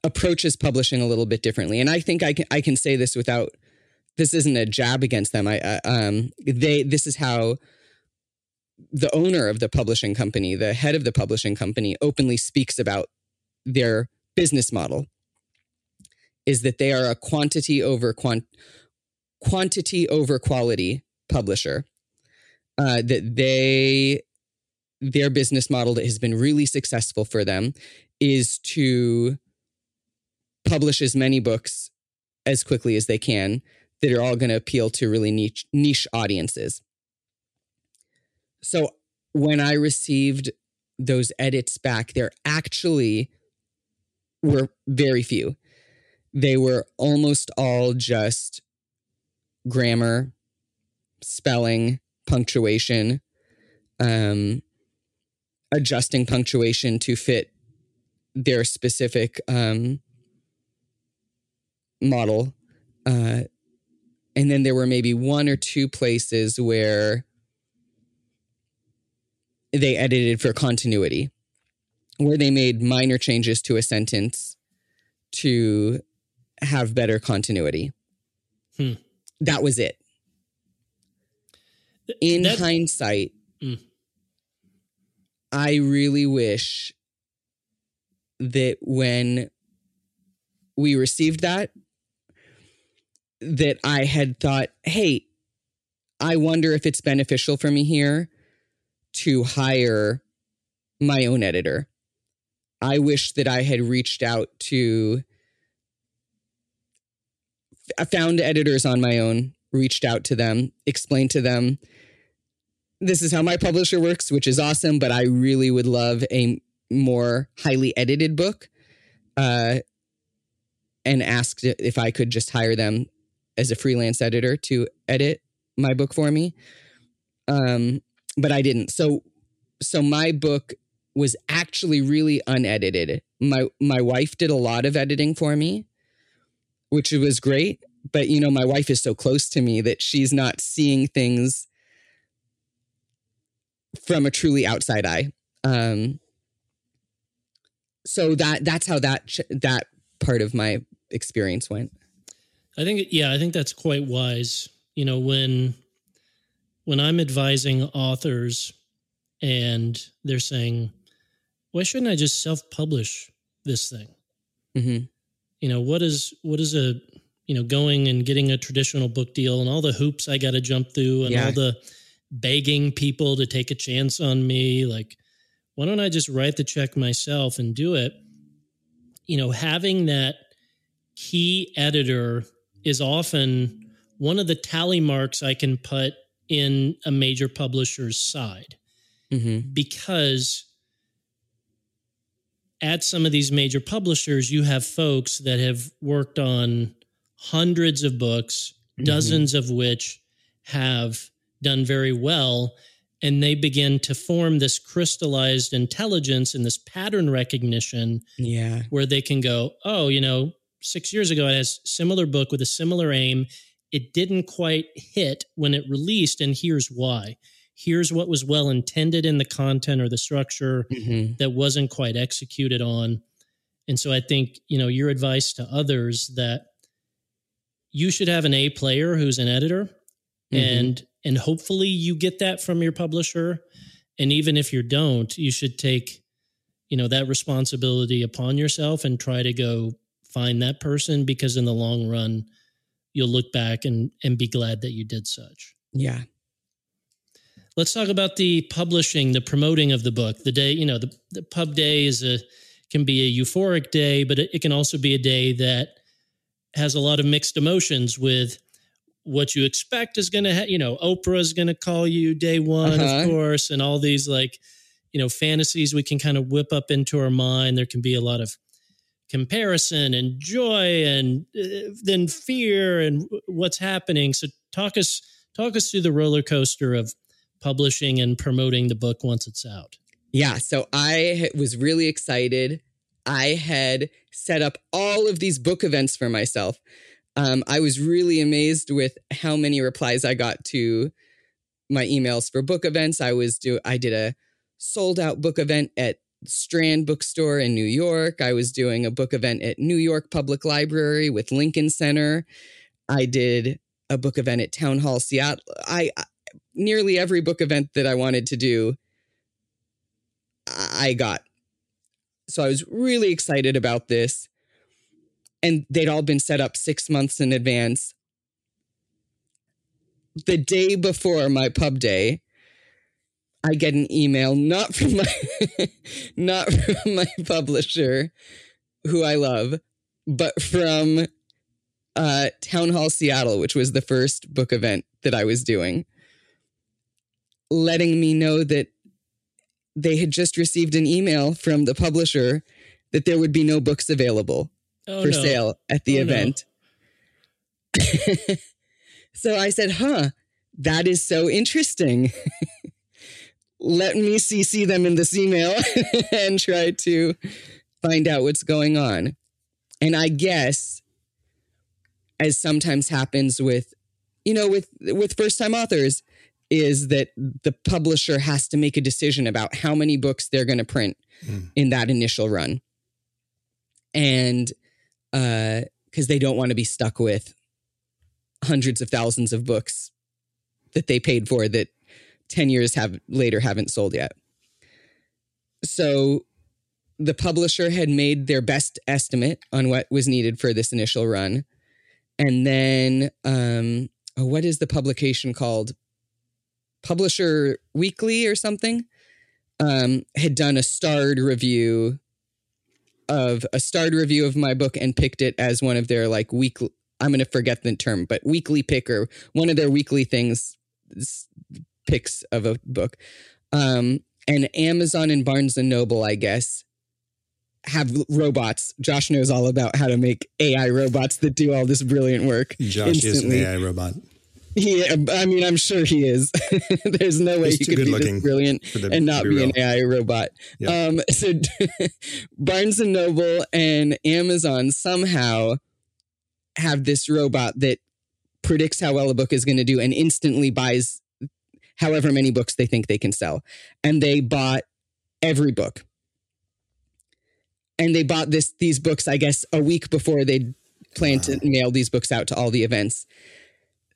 S1: approaches publishing a little bit differently. And I think I can I can say this without this isn't a jab against them. I uh, um they this is how the owner of the publishing company, the head of the publishing company openly speaks about their business model is that they are a quantity over quant quantity over quality publisher. Uh, that they their business model that has been really successful for them is to publish as many books as quickly as they can that are all going to appeal to really niche niche audiences. So when I received those edits back, there actually were very few. They were almost all just grammar, spelling, punctuation, um, adjusting punctuation to fit their specific um, model. Uh, and then there were maybe one or two places where they edited for continuity, where they made minor changes to a sentence to have better continuity.
S2: Hmm.
S1: That was it. In
S2: That-
S1: hindsight,
S2: Mm.
S1: I really wish that when we received that, that I had thought, hey, I wonder if it's beneficial for me here to hire my own editor. I wish that I had reached out to I found editors on my own, reached out to them, explained to them this is how my publisher works, which is awesome, but I really would love a more highly edited book. Uh, and asked if I could just hire them as a freelance editor to edit my book for me. Um, but I didn't. So so my book was actually really unedited. My my wife did a lot of editing for me, which was great. But you know, my wife is so close to me that she's not seeing things from a truly outside eye. Um, so that that's how that that part of my experience went.
S2: I think yeah, I think that's quite wise. You know, when when I'm advising authors and they're saying, why shouldn't I just self-publish this thing?
S1: Mm-hmm.
S2: You know, what is what is a you know going and getting a traditional book deal and all the hoops I got to jump through and
S1: Yeah.
S2: all the begging people to take a chance on me like why don't I just write the check myself and do it? You know, having that key editor is often one of the tally marks I can put in a major publisher's side
S1: Mm-hmm.
S2: because at some of these major publishers, you have folks that have worked on hundreds of books,
S1: Mm-hmm.
S2: dozens of which have done very well. And they begin to form this crystallized intelligence and this pattern recognition
S1: Yeah.
S2: where they can go, oh, you know, six years ago, I had a similar book with a similar aim. It didn't quite hit when it released, and here's why. Here's what was well intended in the content or the structure
S1: Mm-hmm.
S2: that wasn't quite executed on. And so I think, you know, your advice to others that you should have an A player who's an editor
S1: Mm-hmm.
S2: and and hopefully you get that from your publisher and even if you don't you should take you know that responsibility upon yourself and try to go find that person because in the long run you'll look back and and be glad that you did such
S1: yeah.
S2: let's talk about the publishing the promoting of the book the day you know the, the pub day is a can be a euphoric day but it, it can also be a day that has a lot of mixed emotions with what you expect is going to ha- you know oprah is going to call you day one
S1: Uh-huh.
S2: of course and all these like you know fantasies we can kind of whip up into our mind there can be a lot of comparison and joy and uh, then fear and what's happening so talk us talk us through the roller coaster of publishing and promoting the book once it's out
S1: Yeah. So I was really excited. I had set up all of these book events for myself. Um, I was really amazed with how many replies I got to my emails for book events. I was do I did a sold out book event at Strand Bookstore in New York. I was doing a book event at New York Public Library with Lincoln Center. I did a book event at Town Hall Seattle. I, I nearly every book event that I wanted to do I got. So I was really excited about this. And they'd all been set up six months in advance. The day before my pub day, I get an email not from my not from my publisher, who I love, but from uh, Town Hall Seattle, which was the first book event that I was doing, letting me know that they had just received an email from the publisher that there would be no books available
S2: oh
S1: for
S2: no.
S1: sale at the
S2: Oh, no.
S1: event. so I said, huh, that is so interesting. Let me CC them in this email and try to find out what's going on. And I guess, as sometimes happens with, you know, with with first time authors, is that the publisher has to make a decision about how many books they're going to print
S3: Mm.
S1: in that initial run. And because they don't want to be stuck with hundreds of thousands of books that they paid for that 10 years have later haven't sold yet. So the publisher had made their best estimate on what was needed for this initial run. And then um oh, what is the publication called? Publisher Weekly or something? Um, had done a starred review of a starred review of my book and picked it as one of their like weekly I'm going to forget the term, but weekly picker, one of their weekly things s- picks of a book. Um, and Amazon and Barnes and Noble, I guess, have robots. Josh knows all about how to make AI robots that do all this brilliant work.
S3: Josh
S1: instantly.
S3: is an AI robot.
S1: He, I mean, I'm sure he is. There's no way
S3: He's
S1: he could be this brilliant
S3: the-
S1: and not be,
S3: be
S1: an. AI robot.
S3: Yeah.
S1: Um, so Barnes and Noble and Amazon somehow have this robot that predicts how well a book is going to do and instantly buys however many books they think they can sell. And they bought every book. And they bought this these books, I guess, a week before they planned to mail these books out to all the events.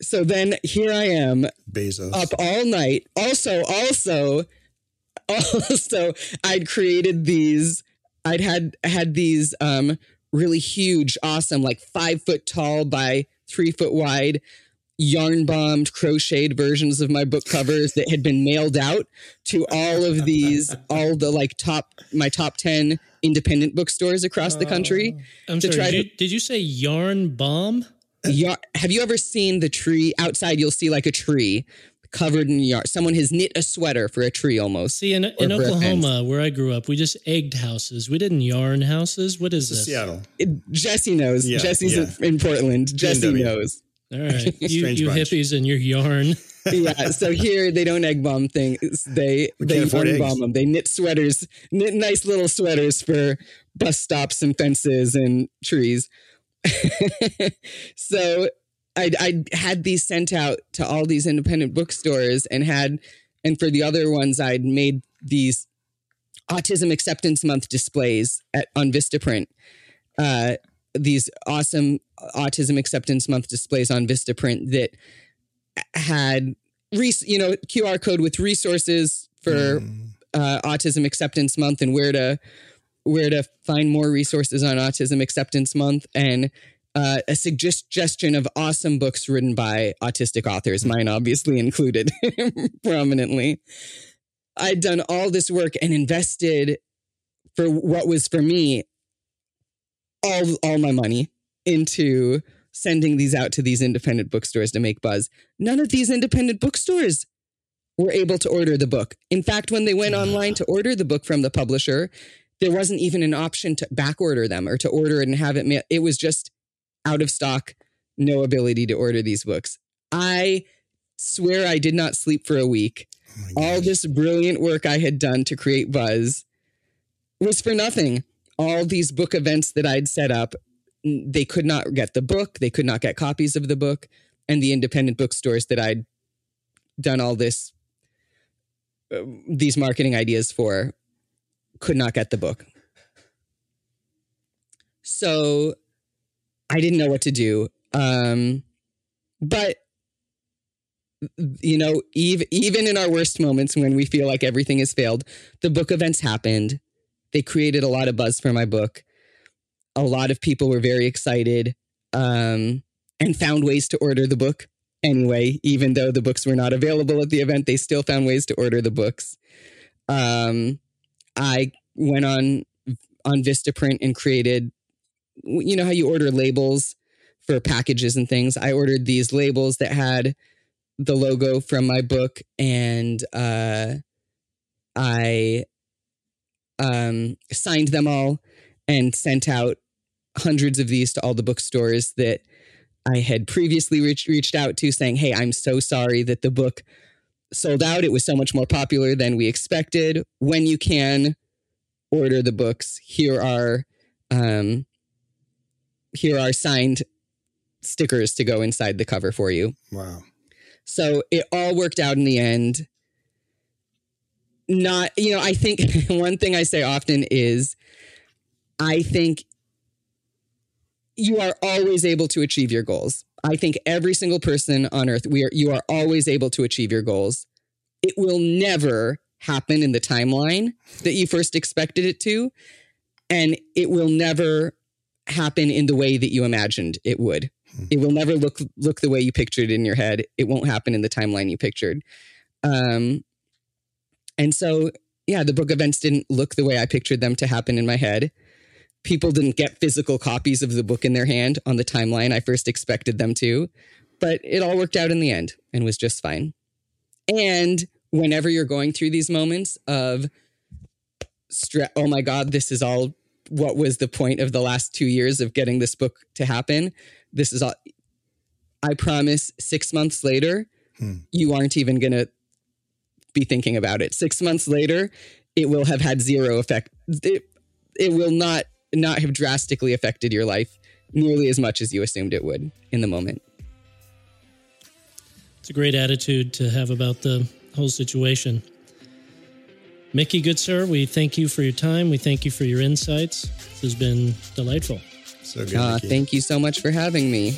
S1: So then here I am
S3: Bezos.
S1: up all night. Also, also, also, I'd created these. I'd had had these um really huge, awesome, like five foot tall by three foot wide, yarn bombed, crocheted versions of my book covers that had been mailed out to all of these, all the like top my top ten independent bookstores across the country. Oh.
S2: I'm
S1: to
S2: sorry.
S1: try
S2: Did
S1: to-
S2: you, did you say yarn bomb?
S1: Yar- have you ever seen the tree outside? You'll see like a tree covered in yarn. Someone has knit a sweater for a tree almost.
S2: See, in, in Oklahoma, where I grew up, we just egged houses. We didn't yarn houses. What is this?
S3: Seattle.
S1: It- Jesse knows.
S3: Yeah,
S1: Jesse's
S3: yeah.
S1: in Portland. Jesse
S3: GNW.
S1: knows.
S2: All right, you, you hippies and your yarn.
S1: Yeah. So here they don't egg bomb things. They
S3: We
S1: they
S3: can't afford
S1: bomb them. They knit sweaters, knit nice little sweaters for bus stops and fences and trees. so I I had these sent out to all these independent bookstores and had and for the other ones I'd made these autism acceptance month displays at on Vistaprint. Uh, these awesome autism acceptance month displays on Vistaprint that had res- you know QR code with resources for
S3: Mm.
S1: uh, autism acceptance month and where to where to find more resources on autism acceptance month and uh, a suggestion of awesome books written by autistic authors mine obviously included prominently i'd done all this work and invested for what was for me all all my money into sending these out to these independent bookstores to make buzz none of these independent bookstores were able to order the book. In fact, when they went online to order the book from the publisher, there wasn't even an option to back order them or to order it and have it mailed. It was just out of stock, no ability to order these books. I swear I did not sleep for a week.
S3: Oh
S1: All this brilliant work I had done to create buzz was for nothing. All these book events that I'd set up, they could not get the book, they could not get copies of the book, and the independent bookstores that I'd done all this uh, these marketing ideas for could not get the book. So I didn't know what to do. Um, but you know, even even in our worst moments when we feel like everything has failed, the book events happened. They created a lot of buzz for my book. A lot of people were very excited um, and found ways to order the book anyway. Even though the books were not available at the event, they still found ways to order the books. Um, I went on on Vistaprint and created, you know how you order labels for packages and things. I ordered these labels that had the logo from my book, and uh, I um, signed them all and sent out hundreds of these to all the bookstores that I had previously reached reached out to, saying, "Hey, I'm so sorry that the book sold out. It was so much more popular than we expected. When you can order the books, here are um, here are signed stickers to go inside the cover for you."
S3: Wow.
S1: So it all worked out in the end. Not, you know, I think one thing I say often is I think you are always able to achieve your goals. I think every single person on earth, we are you are always able to achieve your goals. It will never happen in the timeline that you first expected it to, and it will never happen in the way that you imagined it would. It will never look look the way you pictured it in your head. It won't happen in the timeline you pictured. Um, and so, yeah, the book events didn't look the way I pictured them to happen in my head. People didn't get physical copies of the book in their hand on the timeline I first expected them to, but it all worked out in the end and was just fine. And whenever you're going through these moments of stress, oh my God, this is all what was the point of the last two years of getting this book to happen. This is all. I promise. Six months later,
S3: Hmm.
S1: you aren't even gonna be thinking about it. Six months later, it will have had zero effect. It, it will not not have drastically affected your life nearly as much as you assumed it would in the moment.
S2: It's a great attitude to have about the whole situation. Mickey, good sir, we thank you for your time. We thank you for your insights. This has been delightful.
S3: So good.
S1: Uh, thank you so much for having me.